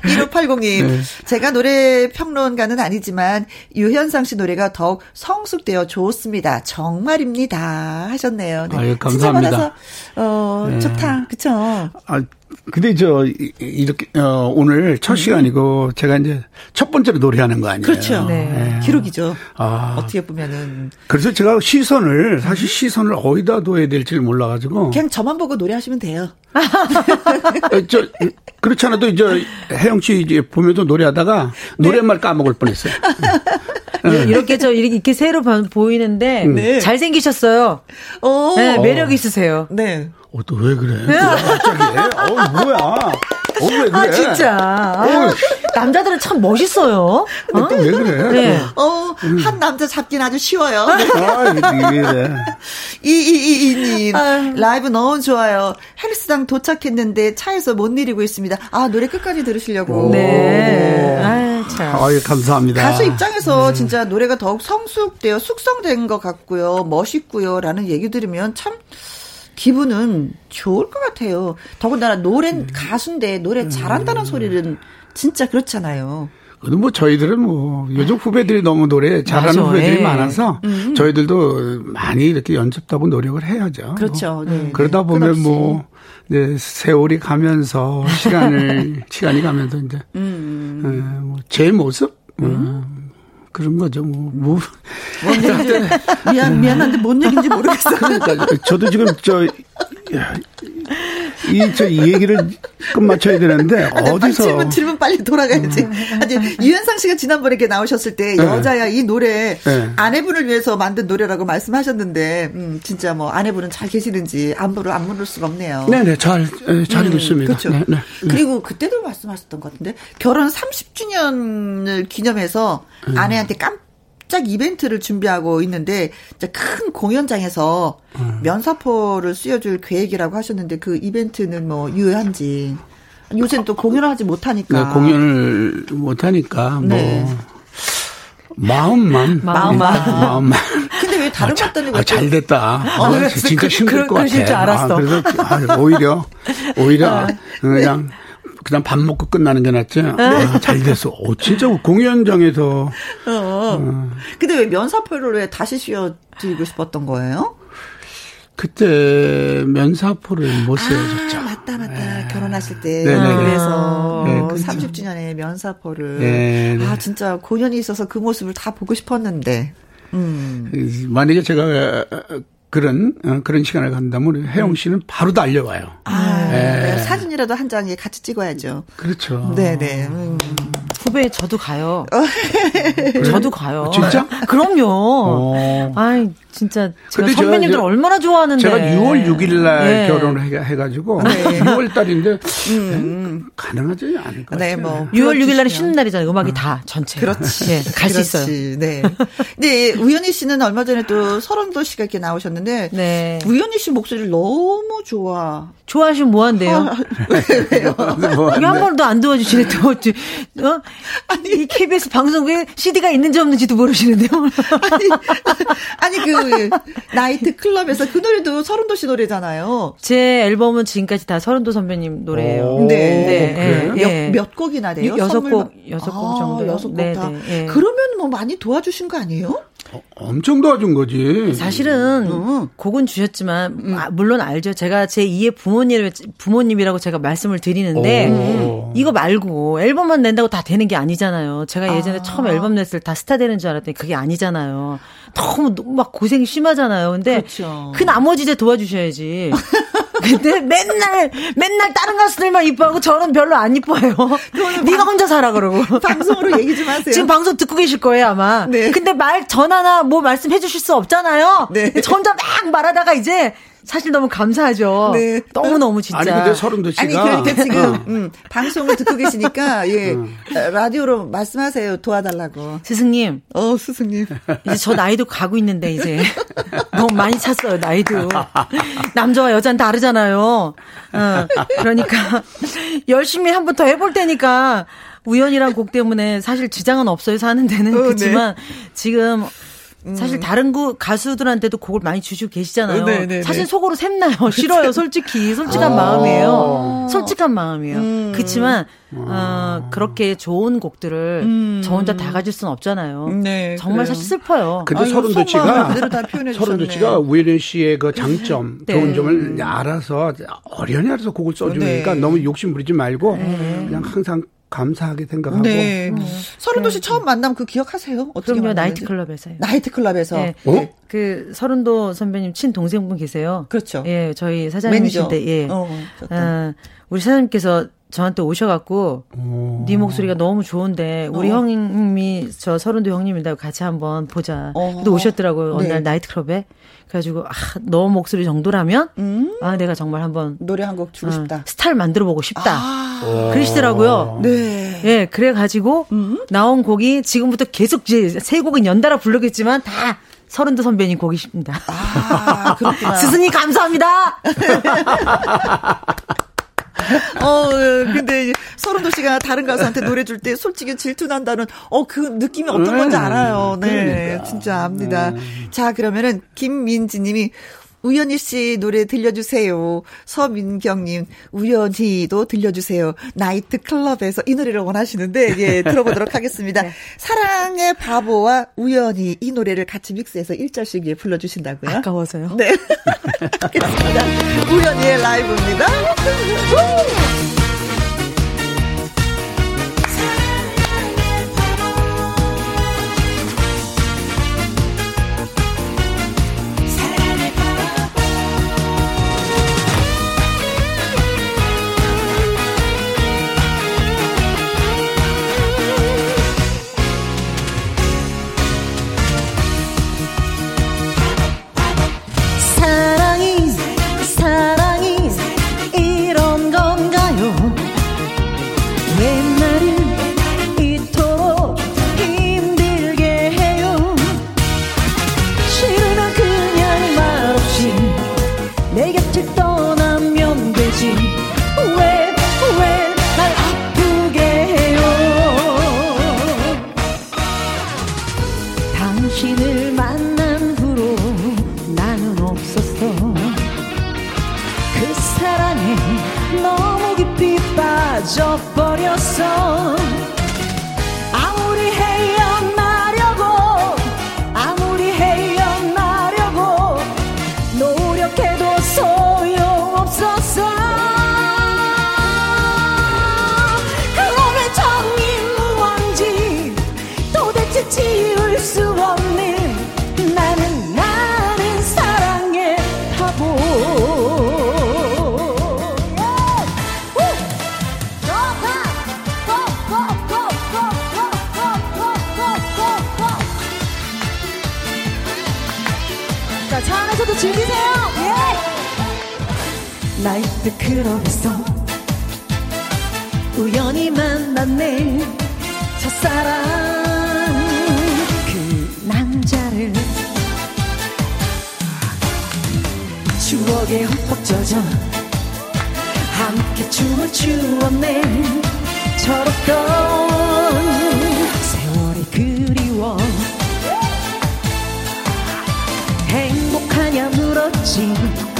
1580님, 제가 노래 평론가는 아니지만, 유현상 씨 노래가 더욱 성숙되어 좋습니다. 정말입니다. 하셨네요. 네. 아유, 감사합니다. 받아서, 어, 좋다. 그쵸? 아, 근데 저 이- 이렇게 어, 오늘 첫 시간이고 제가 이제 첫 번째로 노래하는 거 아니에요. 그렇죠. 네. 기록이죠. 아. 어떻게 보면은. 그래서 제가 시선을 사실 시선을 어디다 둬야 될지 몰라가지고 그냥 저만 보고 노래하시면 돼요. 어, 저 그렇지 않아도 이제 혜영 씨 이제 보면서 노래하다가 노랫말 까먹을 뻔했어요. 이렇게 저 이렇게 새로 봐- 보이는데 네. 잘 생기셨어요. 어. 네, 매력 있으세요. 네. 어, 또 왜 그래? 또 갑자기? 어, 뭐야? 어, 왜 그래? 아 진짜. 어, 남자들은 참 멋있어요. 어? 또왜 그래? 네. 어, 한 남자 잡긴 아주 쉬워요. 아, 이래. 이이이이님 라이브 너무 좋아요. 헬스장 도착했는데 차에서 못 내리고 있습니다. 아 노래 끝까지 들으시려고. 네. 아, 참. 아유, 감사합니다. 가수 입장에서 진짜 노래가 더욱 성숙되어 숙성된 것 같고요. 멋있고요. 라는 얘기 들으면 참 기분은 좋을 것 같아요. 더군다나 노래 가수인데 노래 잘한다는 소리는 진짜 그렇잖아요. 그래도 뭐 저희들은 뭐 요즘 후배들이 너무 노래 잘하는 맞아, 후배들이 예. 많아서 저희들도 많이 이렇게 연습하고 노력을 해야죠. 그렇죠. 네, 그러다 네. 보면 끝없이. 뭐 네, 세월이 가면서 시간을 시간이 가면서 이제 음. 어, 뭐 제 모습 어, 그런 거죠. 뭐, 뭐 뭔 얘기인지 미안 미안한데 뭔 얘기인지 모르겠어. 그러니까 저도 지금 저 이 저 이 얘기를 끝마쳐야 되는데 빨리 어디서 질문, 질문 빨리 돌아가야지. 아니, 유현상 씨가 지난번에 이렇게 나오셨을 때, 여자야, 이 노래, 네. 아내분을 위해서 만든 노래라고 말씀하셨는데, 음, 진짜 뭐, 아내분은 잘 계시는지, 안부를 안 물을 수가 없네요. 네네 잘잘 있습니다. 그렇죠. 네, 네. 그리고 그때도 말씀하셨던 것 같은데, 결혼 30주년을 기념해서 음. 아내한테 깜 짝 이벤트를 준비하고 있는데, 큰 공연장에서 음. 면사포를 씌워줄 계획이라고 하셨는데, 그 이벤트는 뭐, 유효한지. 요새는 또 공연을 하지 못하니까. 네, 공연을 못 하니까 뭐 네. 마음만 마음만. 일단 마음만 근데 왜 다른 아, 자- 것들은 아, 잘 됐다. 아, 그래서 진짜 그- 힘들 그- 것 같아. 그러실 줄 알았어. 아, 그래서 아, 오히려 오히려 그냥 그냥 밥 먹고 끝나는 게 낫지. 아, 잘 됐어. 오, 진짜 공연장에서 어. 근데 왜 면사포를 왜 다시 씌워드리고 싶었던 거예요? 그때 면사포를 못 세워줬죠. 아, 맞다, 맞다. 결혼하실 때. 네, 네, 네. 그래서 네, 그렇죠. 30주년에 면사포를. 네, 네. 아, 진짜 공연이 있어서 그 모습을 다 보고 싶었는데. 음. 만약에 제가 그런 어, 그런 시간을 간다면 혜영 씨는 바로 달려와요. 아, 네. 사진이라도 한 장에 같이 찍어야죠. 그렇죠. 네네. 음. 후배 저도 가요. 저도 가요. 진짜? 그럼요. 어. 아이, 진짜 제가 선배님들 얼마나 좋아하는데. 제가 6월 6일 날 예. 결혼을 해, 해가지고 네. 6월 달인데 가능하지 않을 것 네, 같아요. 뭐. 6월 6일 날에 불러주시면. 쉬는 날이잖아요. 음악이 다 전체. 그렇지. 예, 갈수 있어요. 네. 근데 우연희 씨는 얼마 전에 또 설원도 씨가 이렇게 나오셨는데. 네. 우연희 씨 목소리를 너무 좋아. 좋아하시면 뭐 한대요? 왜요? 뭐, 한 번도 안 도와주시네, 또. 어 찌- 어? 이 KBS 방송국에 CD가 있는지 없는지도 모르시는데요? 아니, 아니 그 나이트 클럽에서 그 노래도 설운도 씨 노래잖아요. 제 앨범은 지금까지 다 설운도 선배님 노래예요. 오, 네. 네, 그래요? 예, 예. 몇, 몇 곡이나 돼요? 여- 여섯 곡, 막- 여섯 아, 곡 정도요. 여섯 곡 네, 다. 네, 예. 그러면 뭐 많이 도와주신 거 아니에요? 엄청 도와준 거지. 사실은 음. 곡은 주셨지만 아, 물론 알죠. 제가 제 2의 부모님 부모님이라고 제가 말씀을 드리는데 오. 이거 말고 앨범만 낸다고 다 되는 게 아니잖아요. 제가 예전에 처음 앨범 냈을 때 다 스타 되는 줄 알았더니 그게 아니잖아요. 너무 너무 막 고생이 심하잖아요. 근데 그렇죠. 그 나머지 이제 도와주셔야지. 근데 맨날 맨날 다른 가수들만 이뻐하고 저는 별로 안 이뻐해요. 네가 혼자 살아 그러고. 방송으로 얘기 좀 하세요. 지금 방송 듣고 계실 거예요 아마. 네. 근데 말 전화나 뭐 말씀해 주실 수 없잖아요. 네. 저 혼자 막 말하다가 이제 사실 너무 감사하죠. 네. 너무 너무 진짜. 아니 근데 서른도 씨가 아니 그러니까 지금 어. 음, 방송을 듣고 계시니까 예 라디오로 말씀하세요 도와달라고. 스승님 어 스승님. 이제 저 나이도 가고 있는데 이제 너무 많이 찼어요 나이도. 남자와 여자는 다르잖아요. 어, 그러니까 열심히 한 번 더 해볼 테니까. 우연이란 곡 때문에 사실 지장은 없어요 사는 데는 어, 네. 그렇지만 지금 사실 다른 구 가수들한테도 곡을 많이 주시고 계시잖아요. 어, 네, 네, 사실 네. 속으로 샘나요. 싫어요, 솔직히. 솔직한 아. 마음이에요. 솔직한 마음이에요. 음. 그렇지만 어, 그렇게 좋은 곡들을 저 혼자 다 가질 수는 없잖아요. 음. 네, 정말 그래요. 사실 슬퍼요. 근데 아유, 서른도 속마음을 씨가 그대로 다 표현해 서른도 주셨네. 씨가 우혜련 씨의 그 장점, 네. 좋은 점을 알아서 어련히 알아서 곡을 써주니까 네. 너무 욕심 부리지 말고 그냥 항상 감사하게 생각하고 네. 서른도 씨 처음 만남 그 기억하세요? 어떻게 그럼요, 만났는지? 나이트클럽에서요. 나이트클럽에서. 네. 어? 그 서른도 선배님 친 동생분 계세요. 그렇죠. 예, 저희. 사장님이신데, 예. 어. 어, 우리 사장님께서 저한테 오셔갖고, 네 목소리가 너무 좋은데, 우리 어. 형님이, 저 서른도 형님이라고 같이 한번 보자. 어. 근데 오셨더라고요, 어느 네. 날 나이트클럽에. 그래가지고, 아, 너 목소리 정도라면, 음? 아, 내가 정말 한번, 노래 한 곡 주고 어, 싶다. 스타를 만들어 보고 싶다. 아, 그러시더라고요. 네. 예, 그래 가지고 나온 곡이 지금부터 계속 이제 세 곡은 연달아 부르겠지만 다 서른도 선배님 곡이십니다. 아, 그렇구나. 스승님 감사합니다. 어, 근데 서른도 씨가 다른 가수한테 노래 줄 때 솔직히 질투난다는 어, 그 느낌이 어떤 건지 알아요. 네. 그러니까. 진짜 압니다. 자, 그러면은 김민지 님이 우연희 씨 노래 들려주세요. 서민경님, 우연히도 들려주세요. 나이트 클럽에서 이 노래를 원하시는데, 예, 들어보도록 하겠습니다. 사랑의 바보와 우연히 이 노래를 같이 믹스해서 1절씩 예, 불러주신다고요? 아까워서요. 네. 알겠습니다. 우연히의 라이브입니다. 나이트 클럽에서 우연히 만났네. 첫사랑 그 남자를 추억에 흠뻑 젖어 함께 춤을 추었네. 철없던 세월이 그리워 행복하냐 물었지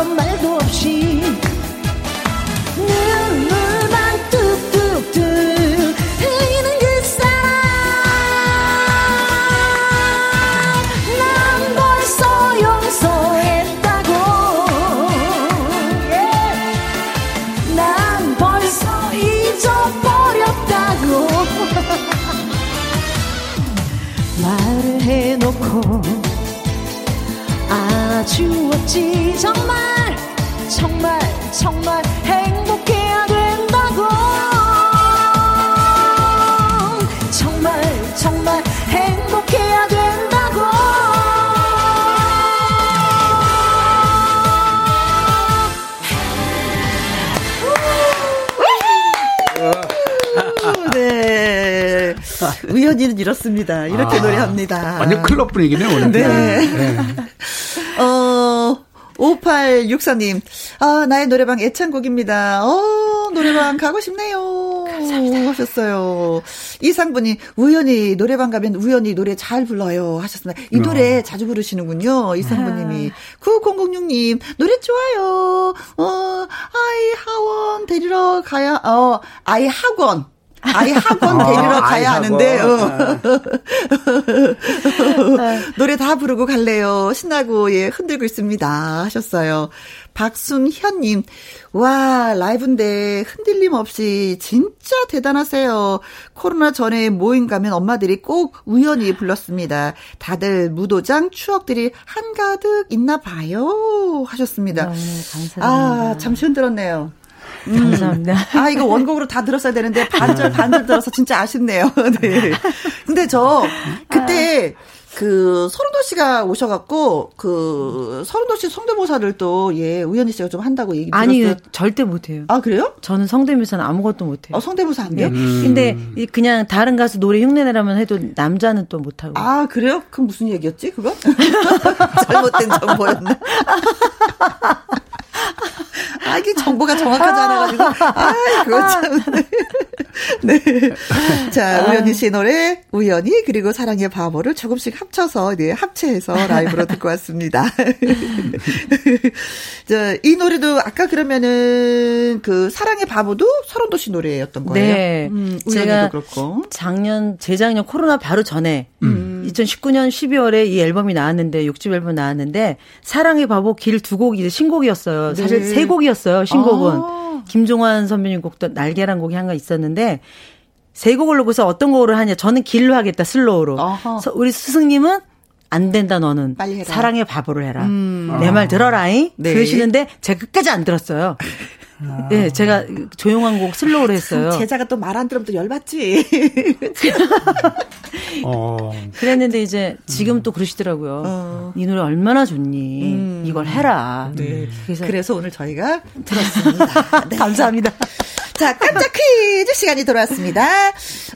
아무런 말도 없이 눈물만 뚝뚝뚝 흘리는 그 사람. 난 벌써 용서했다고. 예. 난 벌써 잊어버렸다고. 말을 해놓고 아주었지 정말 정말 정말 행복해야 된다고 정말 정말 행복해야 된다고 네. 우연히는 이렇습니다. 이렇게 아, 노래합니다. 완전 클럽 분위기네, 오늘. 네. 네. 어, 5864님. 아, 나의 노래방 애창곡입니다. 어, 노래방 가고 싶네요. 감사합니다. 하셨어요. 이상분이 우연히 노래방 가면 우연히 노래 잘 불러요. 하셨습니다. 이 노래 자주 부르시는군요. 이상분님이. 9006님, 노래 좋아요. 어, 아이 학원 데리러 가야, 어, 아이 학원. 아이 학원 어, 데리러 아이 가야. 하는데, 어. 노래 다 부르고 갈래요. 신나고, 예, 흔들고 있습니다. 하셨어요. 박순현님, 와, 라이브인데 흔들림 없이 진짜 대단하세요. 코로나 전에 모임 가면 엄마들이 꼭 우연히 불렀습니다. 다들 무도장 추억들이 한가득 있나 봐요. 하셨습니다. 감사합니다. 아, 잠시 흔들었네요. 감사합니다. 아, 이거 원곡으로 다 들었어야 되는데, 반절, 반절 들어서 진짜 아쉽네요. 네. 근데 저, 그때, 그 서른도 씨가 오셔갖고 그 서른도 씨 성대모사를 또 예 우연희 씨가 좀 한다고 얘기 들었어요. 아니요, 절대 못해요. 아 그래요? 저는 성대묘사는 아무것도 못해요. 어 성대모사 안 네. 돼요? 근데 이 그냥 다른 가수 노래 흉내내라면 해도 남자는 또 못하고. 아 그래요? 그럼 무슨 얘기였지 그거? 잘못된 정보였나? 아 이게 정보가 정확하지 않아가지고 아 그거 참. 네. 자 우연희 씨 노래 우연히 그리고 사랑의 바보를 조금씩 합쳐서 네 합체해서 라이브로 듣고 왔습니다. 자이 노래도 아까 그러면은 그 사랑의 바보도 서른도 씨 노래였던 거예요. 네. 음, 우연히도 그렇고. 작년, 재작년 코로나 바로 전에 음. 2019년 12월에 이 앨범이 나왔는데, 6집 앨범 나왔는데, 사랑의 바보 길 두 곡이 신곡이었어요. 사실 네. 세 곡이었어요, 신곡은. 아. 김종환 선배님 곡도 날개란 곡이 하나 있었는데, 세 곡을 놓고서 어떤 곡으로 하냐. 저는 길로 하겠다, 슬로우로. 우리 스승님은 안 된다, 너는. 빨리 해라. 음. 사랑의 바보를 해라. 내말 들어라잉. 네. 그러시는데, 제가 끝까지 안 들었어요. 네, 제가 조용한 곡 슬로우로 했어요. 제자가 또 말 안 들으면 또 열받지. 어. 그랬는데 이제 지금 또 그러시더라고요. 어. 이 노래 얼마나 좋니? 이걸 해라. 그래서 그래서 오늘 저희가 들었습니다. 네. 감사합니다. 자, 깜짝 퀴즈 시간이 돌아왔습니다.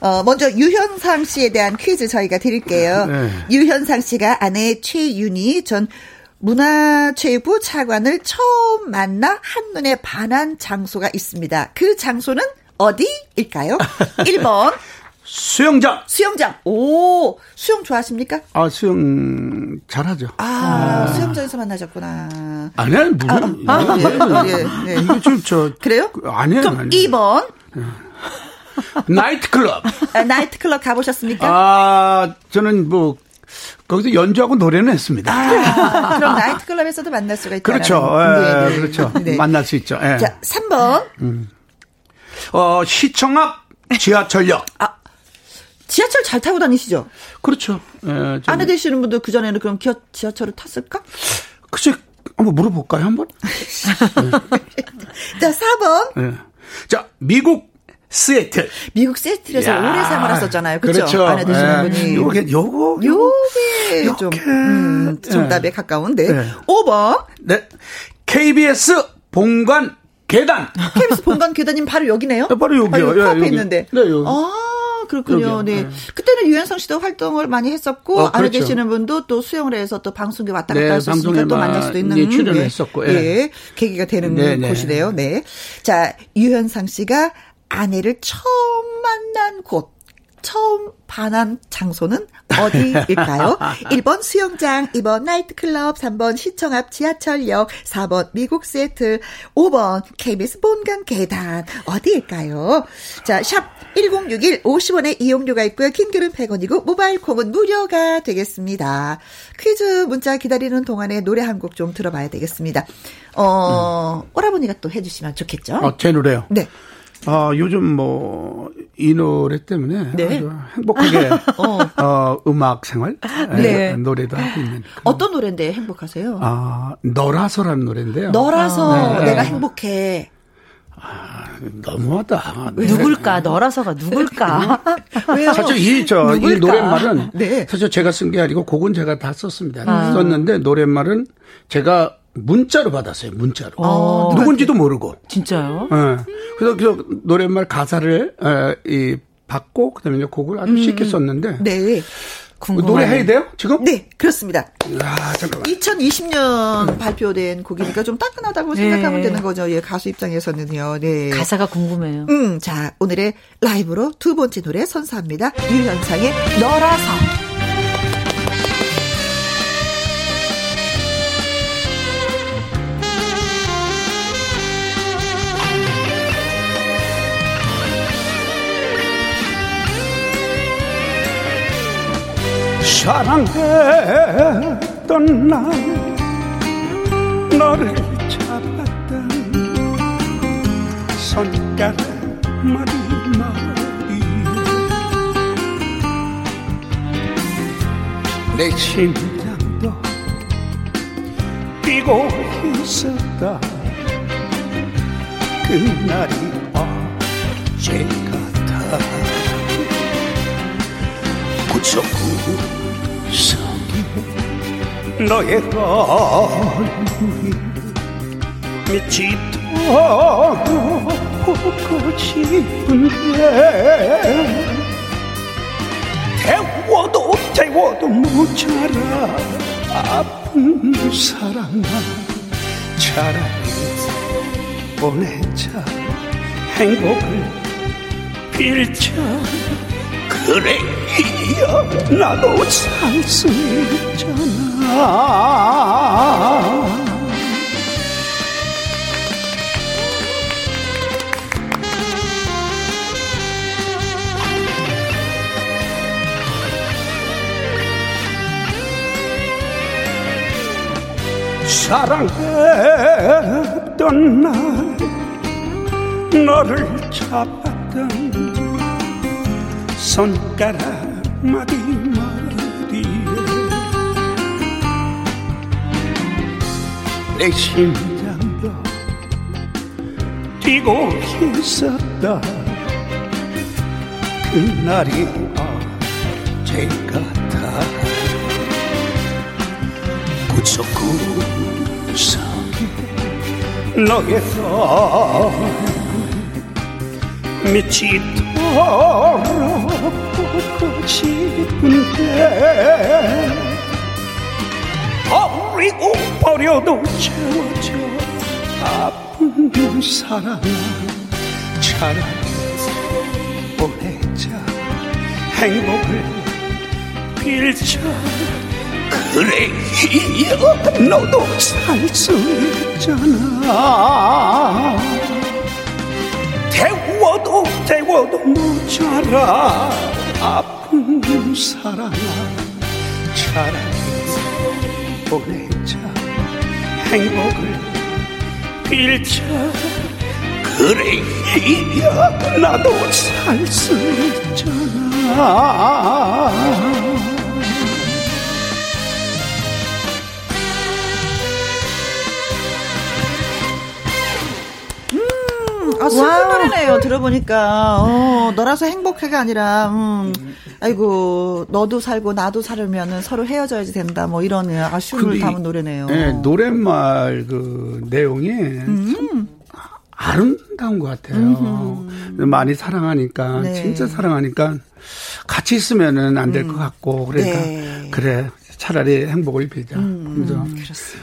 어, 먼저 유현상 씨에 대한 퀴즈 저희가 드릴게요. 네. 유현상 씨가 아내 최윤희 전 문화체육부 차관을 처음 만나 한눈에 반한 장소가 있습니다. 그 장소는 어디일까요? 1번 수영장. 수영장. 오, 수영 좋아하십니까? 아, 수영 잘하죠. 아, 수영장에서 만나셨구나. 아니야, 무슨. 아, 예, 예, 예. 이게 좀, 저. 그래요? 아니에요. 그럼 아니에요. 2번 나이트클럽. 아, 나이트클럽 가보셨습니까? 아, 저는 뭐, 거기서 연주하고 노래는 했습니다. 아, 그럼 나이트클럽에서도 만날 수가 있다. 그렇죠. 예, 그렇죠. 만날 수 있죠. 예. 자, 3번. 어, 시청 앞 지하철역. 아, 지하철 잘 타고 다니시죠? 그렇죠. 예, 좀- 아내 되시는 분들 그전에는 그럼 기어, 지하철을 탔을까? 글쎄, 한번 물어볼까요, 한번? 자, 4번. 예. 자, 미국 시애틀. 미국 세틀에서 야, 오래 생활하셨잖아요. 그렇죠? 아내 되시는 예. 분이. 요게, 요거. 요게 좀, 요게. 음, 예. 정답에 가까운데. 예. 5번. 네. KBS 본관 계단. KBS 본관 계단님 바로 여기네요. 네, 바로 여기요. 바로 예, 코앞에 여기. 있는데. 네, 여기. 아, 그렇군요. 네. 네. 그때는 유현상 씨도 활동을 많이 했었고, 어, 그렇죠. 되시는 분도 또 수영을 해서 또 방송에 왔다 갔다 네, 방송에 또 만날 수도 있는. 많이 출연을 예. 했었고, 예. 예. 계기가 되는 네, 네. 곳이네요. 네. 자, 유현상 씨가 아내를 처음 만난 곳. 처음 반한 장소는 어디일까요? 1번 수영장, 2번 나이트클럽, 3번 시청 앞 지하철역, 4번 미국 세트, 5번 KBS 본관 계단. 어디일까요? 자, 샵 1061, 50원의 이용료가 있고요. 킹글은 100원이고, 모바일 콩은 무료가 되겠습니다. 퀴즈 문자 기다리는 동안에 노래 한 곡 좀 들어봐야 되겠습니다. 어, 오라버니가 또 해주시면 좋겠죠? 어, 제 노래요. 네. 아, 요즘 뭐, 이 노래 때문에 네. 아주 행복하게, 어. 음악 생활, 네. 예, 노래도 하고 있는. 그런- 어떤 노래인데 행복하세요? 아, 너라서라는 노래인데요. 너라서 네. 내가 행복해. 너무하다. 누굴까? 너라서가 누굴까? 왜요? 사실 이, 저, 이 누굴까? 노랫말은 네. 사실 제가 쓴 게 아니고 곡은 제가 다 썼습니다. 썼는데 노랫말은 제가 문자로 받았어요. 문자로. 어, 누군지도 모르고. 진짜요? 예. 그래서 그 노랫말 가사를 에, 이 받고 그다음에 이제 곡을 아주 쉽게 썼는데 네. 노래 해야 돼요? 지금? 네, 그렇습니다. 아, 잠깐만. 2020년 발표된 곡이니까 좀 따끈하다고 생각하면 네. 되는 거죠. 예, 가수 입장에서는요. 네. 가사가 궁금해요. 음, 자, 오늘의 라이브로 두 번째 노래 선사합니다. 유현상의 너라서. 사랑했던 날 너를 잡았던 손가락 마디 내 심장도 뛰고 있었다. 그날이 어제 같아. 고쳐구서 너의 얼굴이 미치도록 보고 싶은데 태워도 태워도 모자라 아픈 사랑아 차라리 보내자. 행복을 빌자 그래야 나도 살 수 있잖아. 사랑했던 날 너를 잡았던 손가락 마디 마디에 내 심장도 뛰고 있었다 그날이 어제 같아 구석구석에 너의 얼 굴 미치도록 보고 싶은데 버리고 버려도 채워져 아픈 사랑아 차라리 보내자. 행복을 빌자. 그래야 너도 살 수 있잖아 태워도 태워도 모자라. 아픈 사랑아 차라리 보내자. 행복을 빌자. 그래야. 나도 살 수 있잖아 아, 슬픈. 노래네요. 들어보니까. 어, 너라서 행복해가 아니라, 음, 아이고, 너도 살고 나도 살으면은 서로 헤어져야지 된다. 뭐 이런 아쉬움을 담은 노래네요. 예, 노랫말 그 내용이 참 아름다운 것 같아요. 많이 사랑하니까 네. 진짜 사랑하니까 같이 있으면은 안 될것 같고 그러니까 네. 그래 차라리 행복을 빌자. 그래서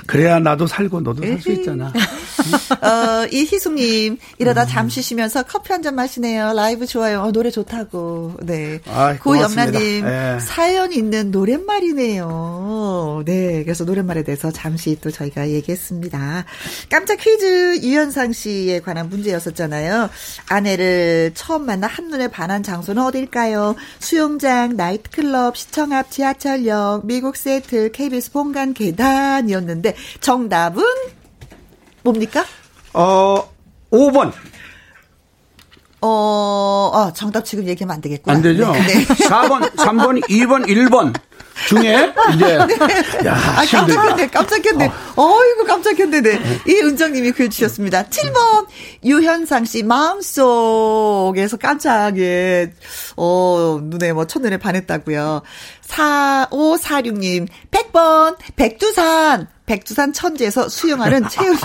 그래야 나도 살고 너도 살 수 있잖아. 어, 이희숙님, 이러다 잠시 쉬면서 커피 한 잔 마시네요. 라이브 좋아요. 어, 노래 좋다고. 네. 고영란님, 예. 사연 있는 노랫말이네요. 네. 그래서 노랫말에 대해서 잠시 또 저희가 얘기했습니다. 깜짝 퀴즈 유현상 씨에 관한 문제였었잖아요. 아내를 처음 만나 한눈에 반한 장소는 어딜까요? 수영장, 나이트클럽, 시청 앞 지하철역, 미국 세트, KBS 본관 계단이었는데, 정답은 뭡니까? 어 5번 어, 아, 정답 지금 얘기하면 안 되겠구나. 안 되죠? 네. 네. 4번, 3번, 2번, 1번 중에 이제 야 아. 깜짝했네, 깜짝했네. 어이구, 깜짝했네. 네. 이은정님이 글 주셨습니다. 7번, 유현상 씨 마음속에서 깜짝에, 어, 눈에 뭐 첫눈에 반했다고요 4546님, 100번, 백두산. 백두산 천지에서 수영하는 최윤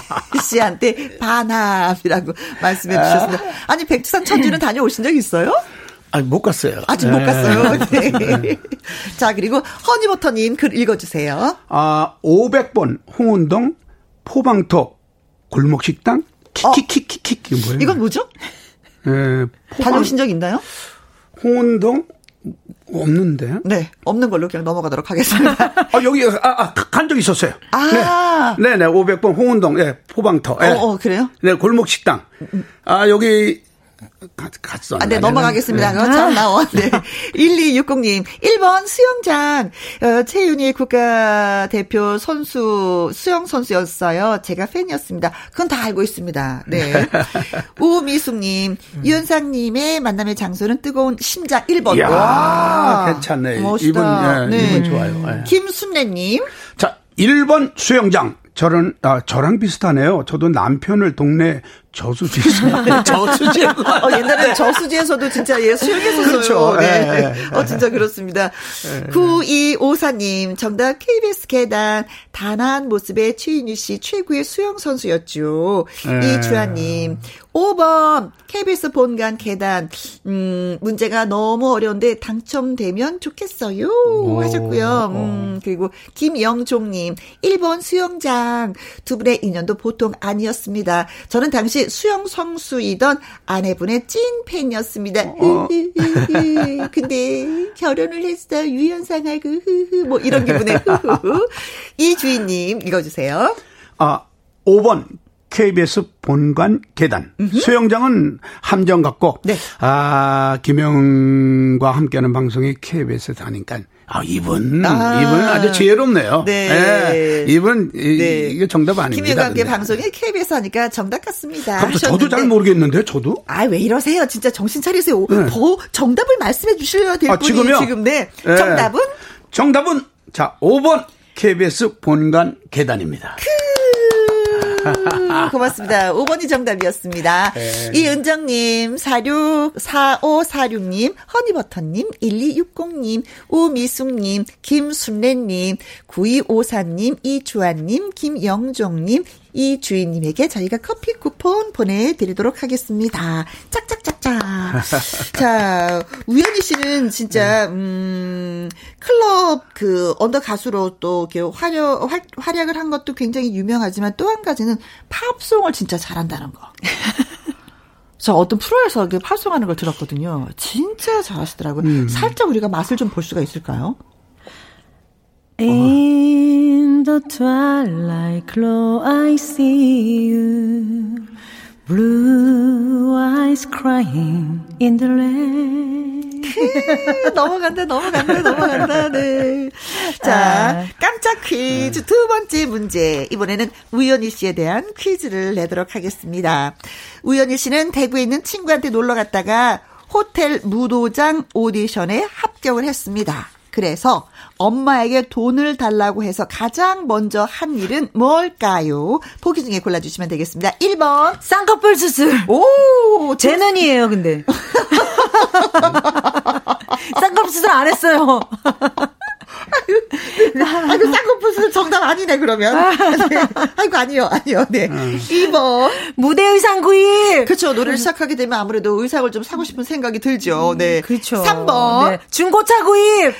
씨한테 반합이라고 말씀해 주셨습니다. 아니, 백두산 천지는 다녀오신 적 있어요? 아니 못 갔어요. 아직 못 예. 갔어요. 네. 자, 그리고 허니버터님 글 읽어주세요. 아 500번 홍은동 포방터 골목식당 키키키키키 이게 뭐예요? 이건 뭐죠? 예, 포방 다녀오신 적 있나요? 홍은동 없는데. 네, 없는 걸로 그냥 넘어가도록 하겠습니다. 아 여기 아간 적 있었어요. 아. 네, 네, 네 500번 홍은동 예 포방터. 예. 어, 어, 그래요? 네 골목식당. 아 여기 가- 갔어. 아, 네. 넘어가겠습니다. 네. 참 나와. 네. 1260님, 1번 수영장. 어, 최윤희 국가대표 선수, 수영 선수였어요. 제가 팬이었습니다. 그건 다 알고 있습니다. 네. 우미숙님, 유현상님의 만남의 장소는 뜨거운 심장 1번. 이야, 와, 괜찮네. 멋있다. 이분, 예, 이분 좋아요. 예. 김순례님, 자, 1번 수영장. 저는, 아, 저랑 비슷하네요. 저도 남편을 동네 저수지에서. 저수지에서. 어, 옛날에 저수지에서도 진짜 예, 수영했었어요. 그렇죠. 네. 예. 어, 진짜 그렇습니다. 9254님, 정답 KBS 계단. 단아한 모습의 최인유 씨 최고의 수영 선수였죠. 예. 이주아 님, 5번 KBS 본관 계단. 음, 문제가 너무 어려운데 당첨되면 좋겠어요. 하셨고요. 음, 그리고 김영종 님, 1번 수영장. 두 분의 인연도 보통 아니었습니다. 저는 당시 수영 선수이던 아내분의 찐 팬이었습니다. 근데 결혼을 했어. 유연상하고, 흐흐. 뭐 이런 기분에, 흐흐. 이 주인님, 읽어주세요. 아, 5번. KBS 본관 계단. 수영장은 함정 같고, 네. 아, 김영과 함께하는 방송이 KBS에서 하니까, 아, 이분, 아. 이분 아주 지혜롭네요. 네. 예, 이분, 이, 네. 이게 정답 아닙니다. 김혜과 함께. 방송에 KBS 하니까 정답 같습니다. 갑자기 저도 하셨는데. 잘 모르겠는데, 저도? 아, 왜 이러세요? 진짜 정신 차리세요. 네. 더 정답을 말씀해 주셔야 될 아, 분이 지금요? 지금 네. 예. 정답은 정답은, 자, 5번 KBS 본관 계단입니다. 음, 고맙습니다. 5번이 정답이었습니다. 네. 이은정님, 46, 4546님, 허니버터님, 1260님, 우미숙님, 김순래님, 9254님, 이주환님, 김영종님, 이 주인님에게 저희가 커피 쿠폰 보내드리도록 하겠습니다. 짝짝짝짝. 자, 우연희 씨는 진짜, 음, 클럽 그 언더 가수로 또 이렇게 활약, 활, 활약을 한 것도 굉장히 유명하지만 또 한 가지는 팝송을 진짜 잘한다는 거. 저 어떤 프로에서 그 팝송하는 걸 들었거든요. 진짜 잘하시더라고요. 살짝 우리가 맛을 좀 볼 수가 있을까요? In the twilight glow I see you Blue eyes crying in the rain 넘어간다, 넘어간다, 넘어간다, 네. 자, 깜짝 퀴즈 두 번째 문제. 이번에는 우연희 씨에 대한 퀴즈를 내도록 하겠습니다. 우연희 씨는 대구에 있는 친구한테 놀러 갔다가 호텔 무도장 오디션에 합격을 했습니다. 그래서 엄마에게 돈을 달라고 해서 가장 먼저 한 일은 뭘까요? 보기 중에 골라주시면 되겠습니다. 1번. 쌍꺼풀 수술 오, 제 눈이에요 근데 쌍꺼풀 수술 안 했어요 아이고, 쌍꺼풀 정답 아니네, 그러면. 네. 아이고, 아니요, 아니요. 네. 2번. 무대 의상 구입 그렇죠. 노래를 시작하게 되면 아무래도 의상을 좀 사고 싶은 생각이 들죠. 네. 그렇죠 3번. 네. 중고차 구입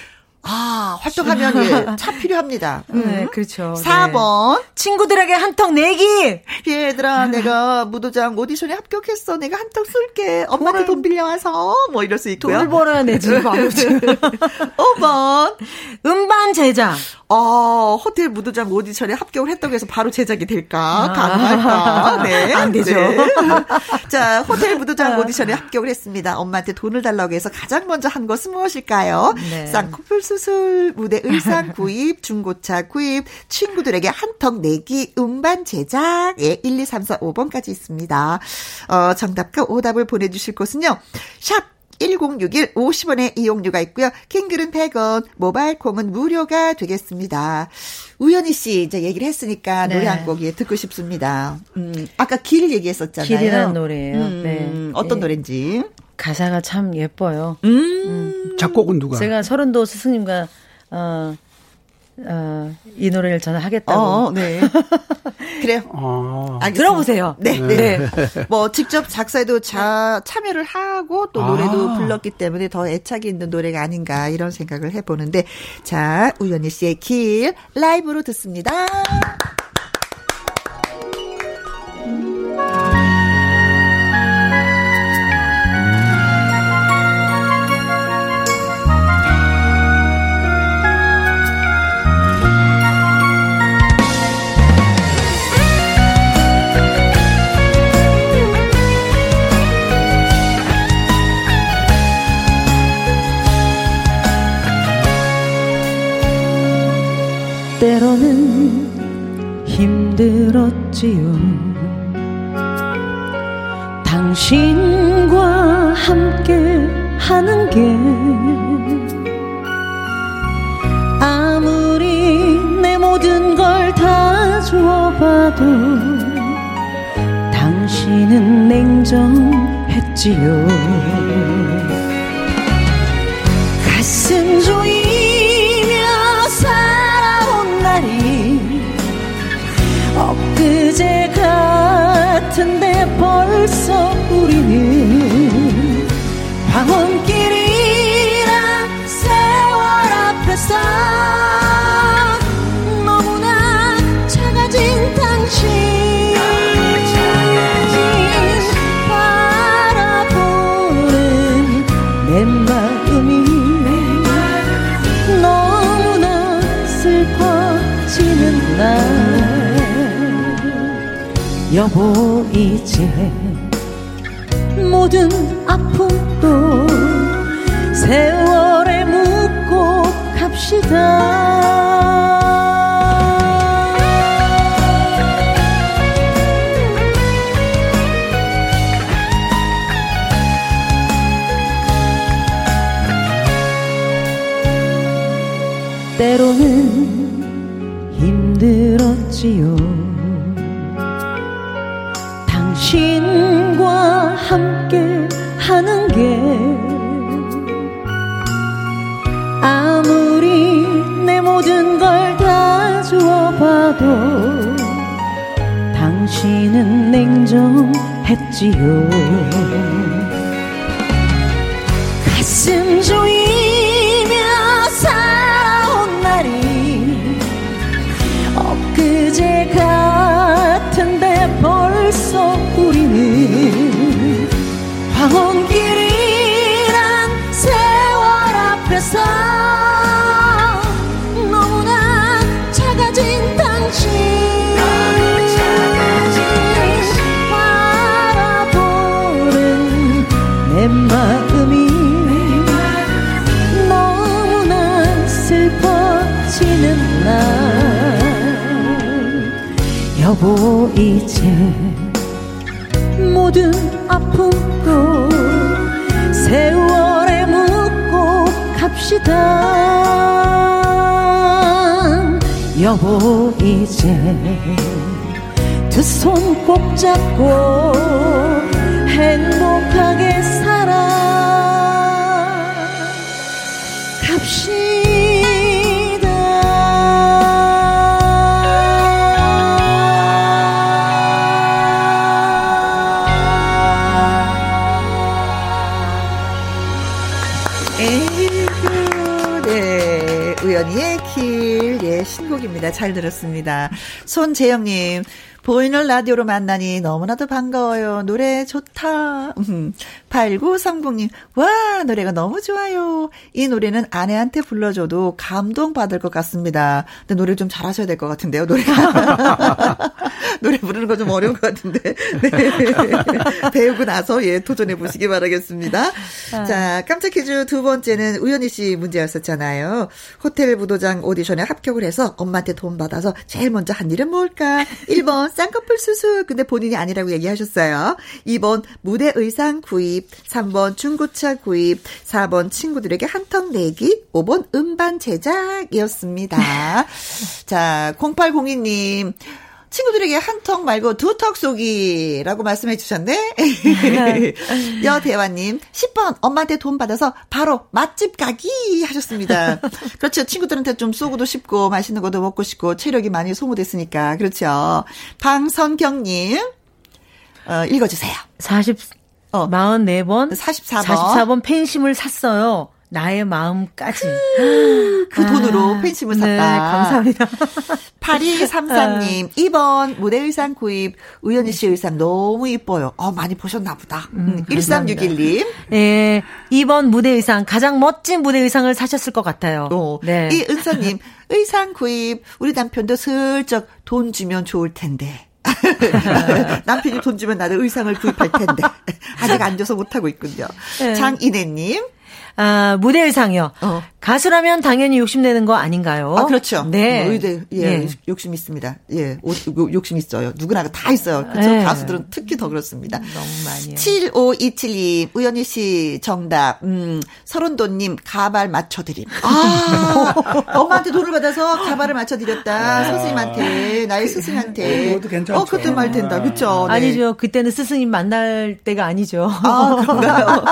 아, 활동하면 예, 차 필요합니다. 음. 네, 그렇죠. 4번. 친구들에게 한턱 내기 얘들아, 내가 무도장 오디션에 합격했어. 내가 한턱 쏠게. 엄마한테 돈 빌려와서. 뭐 이럴 수 있고요. 돈을 벌어야 내지 아무튼 5번. 음반 제작 어, 호텔 무도장 오디션에 합격을 했다고 해서 바로 제작이 될까? 가능할까? 네. 안 되죠. 네. 자, 호텔 무도장 오디션에 합격을 했습니다. 엄마한테 돈을 달라고 해서 가장 먼저 한 것은 무엇일까요? 네. 쌍꺼풀 수 술, 무대 의상 구입, 중고차 구입, 친구들에게 한턱 내기, 음반 제작. 예, 1, 2, 3, 4, 5번까지 있습니다. 어, 정답과 오답을 보내주실 곳은요. 샵 1061 50원의 이용료가 있고요. 킹글은 100원, 모바일 콩은 무료가 되겠습니다. 우연희 씨 이제 얘기를 했으니까 네. 노래 한곡 예, 듣고 싶습니다. 음, 아까 길 얘기했었잖아요. 길이라는 노래예요. 음, 네. 어떤 네. 노래인지. 가사가 참 예뻐요. 음. 작곡은 누가? 제가 서른도 스승님과 어, 어, 이 노래를 저는 하겠다고. 어, 네. 그래요. 아. 들어보세요. 네, 네. 뭐 직접 작사에도 자, 참여를 하고 또 노래도 아. 불렀기 때문에 더 애착이 있는 노래가 아닌가 이런 생각을 해보는데 자 우연희 씨의 길 라이브로 듣습니다. 때로는 힘들었지요. 당신과 함께 하는 게 아무리 내 모든 걸 다 주어봐도 당신 당신은 냉정했지요. 가슴 조이 벌써 우리는 황혼길이란 세월 앞에서 너무나 작아진 당신. 여보 이제 모든 아픔도 세월에 묻고 갑시다 때로는 힘들었지요. 당신과 함께 하는 게 아무리 내 모든 걸 다 주어봐도 당신은 냉정했지요. 가슴 조이 이제 모든 아픔도 세월에 묻고 갑시다. 여보 이제 두 손 꼭 잡고 행복하게 살아 신곡입니다. 잘 들었습니다. 손재영님, 보이는 라디오로 만나니 너무나도 반가워요. 노래 좋다. 음, 8930님, 와, 노래가 너무 좋아요. 이 노래는 아내한테 불러줘도 감동받을 것 같습니다. 근데 노래 좀 잘하셔야 될 것 같은데요, 노래가. 노래 부르는 거 좀 어려운 것 같은데. 네. 배우고 나서, 예, 도전해 보시기 바라겠습니다. 자, 깜짝 퀴즈 두 번째는 우연희 씨 문제였었잖아요. 호텔 부도장 오디션에 합격을 해서 엄마한테 돈 받아서 제일 먼저 한 일은 뭘까? 1번 쌍꺼풀 수술. 근데 본인이 아니라고 얘기하셨어요. 2번 무대 의상 구입. 3번 중고차 구입. 4번 친구들에게 한턱 내기. 5번 음반 제작이었습니다. 자, 0802님. 친구들에게 한 턱 말고 두 턱 쏘기라고 말씀해 주셨네. 여대화님, 10번 엄마한테 돈 받아서 바로 맛집 가기 하셨습니다. 그렇죠. 친구들한테 좀 쏘고도 싶고 맛있는 것도 먹고 싶고 체력이 많이 소모됐으니까. 그렇죠. 방선경님, 어, 읽어주세요. 40, 어. 44번. 44번. 44번 펜심을 샀어요. 나의 마음까지. 그 돈으로 팬심을 샀다. 네, 감사합니다. 8233님, 2번 무대 의상 구입. 우연희 씨 의상 너무 이뻐요. 어, 많이 보셨나 보다. 음, 1361님. 예, 2번 무대 의상. 가장 멋진 무대 의상을 사셨을 것 같아요. 어, 네. 이 은서님, 의상 구입. 우리 남편도 슬쩍 돈 주면 좋을 텐데. 남편이 돈 주면 나도 의상을 구입할 텐데. 아직 안 줘서 못하고 있군요. 네. 장인혜님. 아, 무대 의상이요. 어. 가수라면 당연히 욕심내는 거 아닌가요? 아, 그렇죠. 네. 뭐 의대, 예, 네. 욕심 있습니다. 예, 옷, 요- 욕심 있어요. 누구나 다 있어요. 그렇죠. 네. 가수들은 특히 더 그렇습니다. 너무 많이요. 7527님, 우연희 씨 정답, 음, 서른도님, 가발 맞춰드림. 아, 엄마한테 돈을 받아서 가발을 맞춰드렸다. 선생님한테, 나의 스승한테. 어, 그것도 괜찮죠. 어, 그것도 말 된다. 그쵸? 네. 아니죠. 그때는 스승님 만날 때가 아니죠. 아, 그런가요?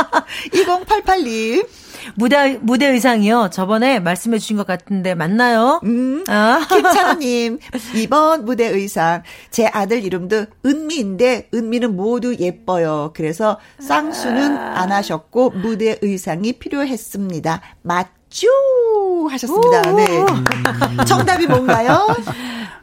2088님. 무대, 무대 의상이요. 저번에 말씀해 주신 것 같은데 맞나요? 음. 아. 김찬호님, 이번 무대 의상. 제 아들 이름도 은미인데, 은미는 모두 예뻐요. 그래서 쌍수는 안 하셨고, 무대 의상이 필요했습니다. 맞죠? 하셨습니다. 네. 정답이 뭔가요?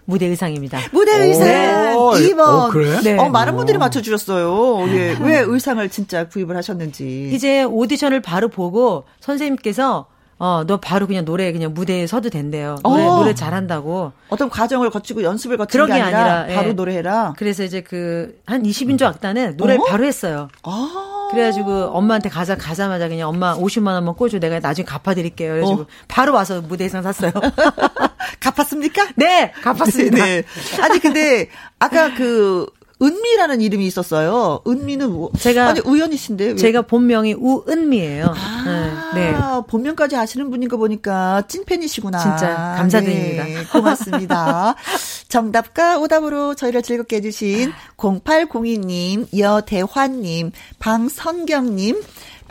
무대 의상입니다. 무대 의상 네. 오, 2번. 어, 그래? 네. 어, 많은 분들이 맞춰주셨어요. 예. 왜 의상을 진짜 구입을 하셨는지. 이제 오디션을 바로 보고 선생님께서 어, 너 바로 그냥 노래 그냥 무대에 서도 된대요. 노래, 어. 노래 잘한다고. 어떤 과정을 거치고 연습을 그런 게게 아니라, 아니라, 바로 예. 노래해라. 그래서 이제 그 한 20인조 악단은 노래를 어? 바로 했어요. 아. 그래가지고 엄마한테 가자 가자마자 그냥 엄마 50만 원만 꿔줘 내가 나중에 갚아드릴게요. 그래가지고 어. 바로 와서 무대 의상 샀어요. 갚았습니까? 네, 갚았습니다. 네. 아니 근데 아까 그 은미라는 이름이 있었어요. 은미는 뭐? 제가- 아니 우연히 씨인데 왜? 제가 본명이 우은미예요. 아, 네. 네. 본명까지 아시는 분인 거 보니까 찐팬이시구나. 진짜 감사드립니다. 네, 고맙습니다. 정답과 오답으로 저희를 즐겁게 해주신 0802님, 여대환님, 방선경님,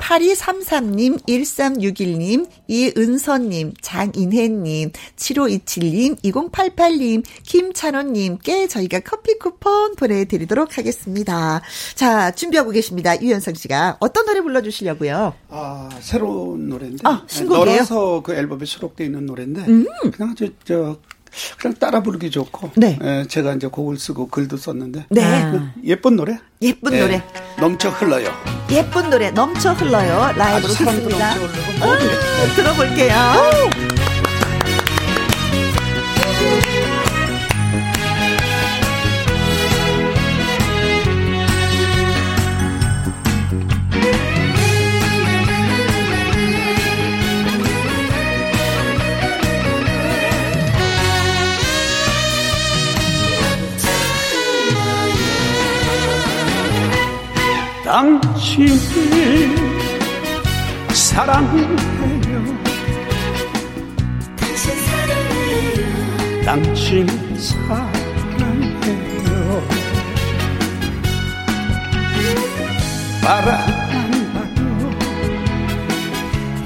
8233님, 1361님, 이은서님, 장인혜님, 7527님, 2088님, 김찬원님께 저희가 커피 쿠폰 보내드리도록 하겠습니다. 자, 준비하고 계십니다. 유현상 씨가. 어떤 노래 불러주시려고요? 아, 새로운 노래인데. 아, 신곡이에요? 너라서 그 앨범에 수록되어 있는 노래인데. 그냥 저, 저, 그냥 따라 부르기 좋고. 네. 예, 제가 이제 곡을 쓰고 글도 썼는데. 네. 아. 예쁜 노래? 예쁜 예, 노래. 넘쳐 흘러요. 예쁜 노래 넘쳐 흘러요. 라이브로 듣습니다. 넘쳐 흐르고 모든 당신을 사랑해요. 당신 사랑해요. 바람 봐도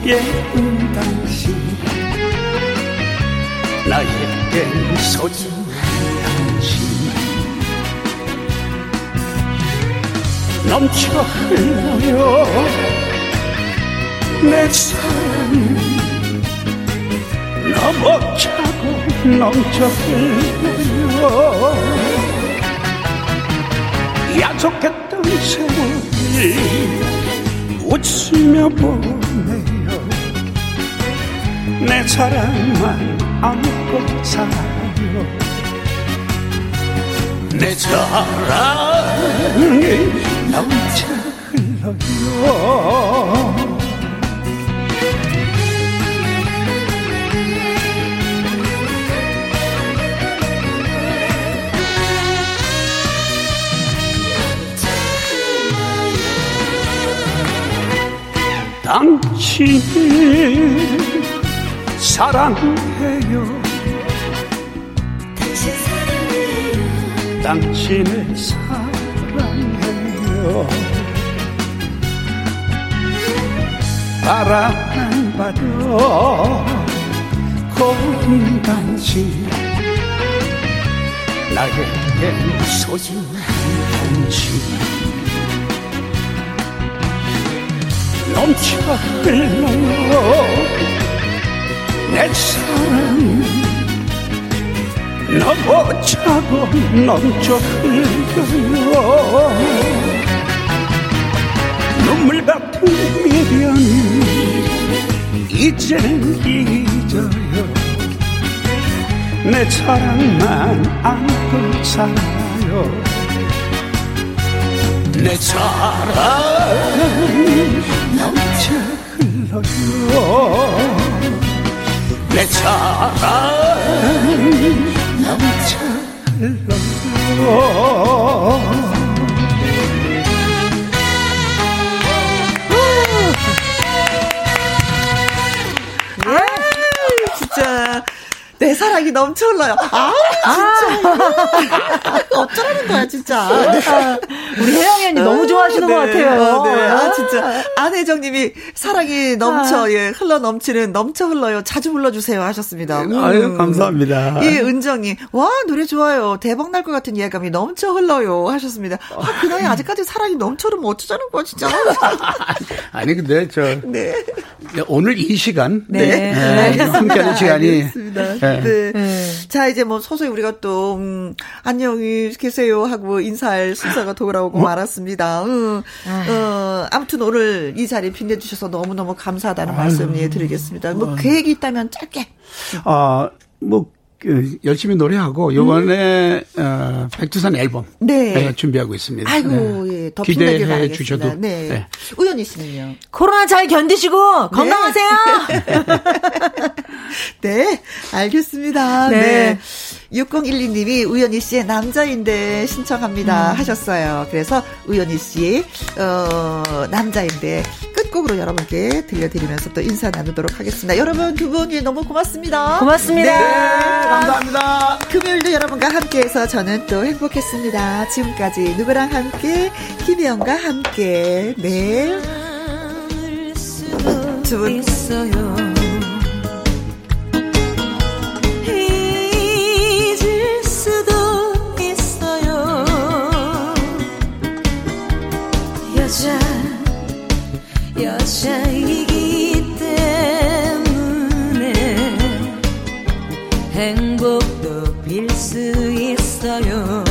예쁜 당신 나에겐 소중 넘쳐 흘러요 내 사랑이 넘어차고 넘쳐 흘러요 약속했던 세월이 웃으며 보내요. 내 사랑만 안고 살아요. 내 사랑이 넘쳐 흘러요. 당신을 사랑해요. 당신을 사랑해요 바람 고운 당신 나에겐 소중한 당신 넘쳐 흘러요 내 사랑 넘어차고 넘쳐 흘러요 눈물 같은 미련 이제는 잊어요. 내 사랑만 안고 살아요. 내 사랑 넘쳐 흘러요. 내 사랑 넘쳐 흘러요. 내 사랑이 넘쳐 흘러요. 아, 진짜. 어쩌라는 거야, 진짜. 네. 우리 혜영이 언니 너무 좋아하시는 것 같아요. 어, 네. 아, 진짜. 안혜정 님이 사랑이 넘쳐, 예, 흘러 넘치는 넘쳐 흘러요. 자주 불러주세요. 하셨습니다. 음. 아유, 감사합니다. 예, 은정이, 와, 노래 좋아요. 대박 날 것 같은 예감이 넘쳐 흘러요. 하셨습니다. 아, 그 나이 아직까지 사랑이 넘쳐 흐르면 어쩌자는 거야, 진짜. 아니, 근데 저, 네. 오늘 이 시간. 네. 네. 함께하는 시간이. 알겠습니다. 네. 네. 네. 자, 이제 뭐 서서히 우리가 또, 음, 안녕히 계세요 하고 인사할 순서가 돌아오고 말았습니다. 음, 어, 아무튼 오늘 이 자리 빛내주셔서 너무너무 감사하다는 말씀 예, 드리겠습니다. 뭐 계획이 있다면 짧게. 아, 뭐, 그, 열심히 노래하고, 요번에, 어, 백두산 앨범. 네. 네, 준비하고 있습니다. 아이고, 네. 예, 더 기대해. 주셔도. 네. 네. 우연히 씨는요? 코로나 잘 견디시고 건강하세요. 네, 알겠습니다. 네. 네. 6012님이 우연희 씨의 남자인데 신청합니다 하셨어요. 그래서 우연희 씨의 어, 남자인데 끝곡으로 여러분께 들려드리면서 또 인사 나누도록 하겠습니다. 여러분 두 분이 너무 고맙습니다. 고맙습니다. 네, 감사합니다. 금요일도 여러분과 함께해서 저는 또 행복했습니다. 지금까지 누구랑 함께 김혜영과 함께 네. 두 분. 여자 여자이기 때문에 행복도 빌 수 있어요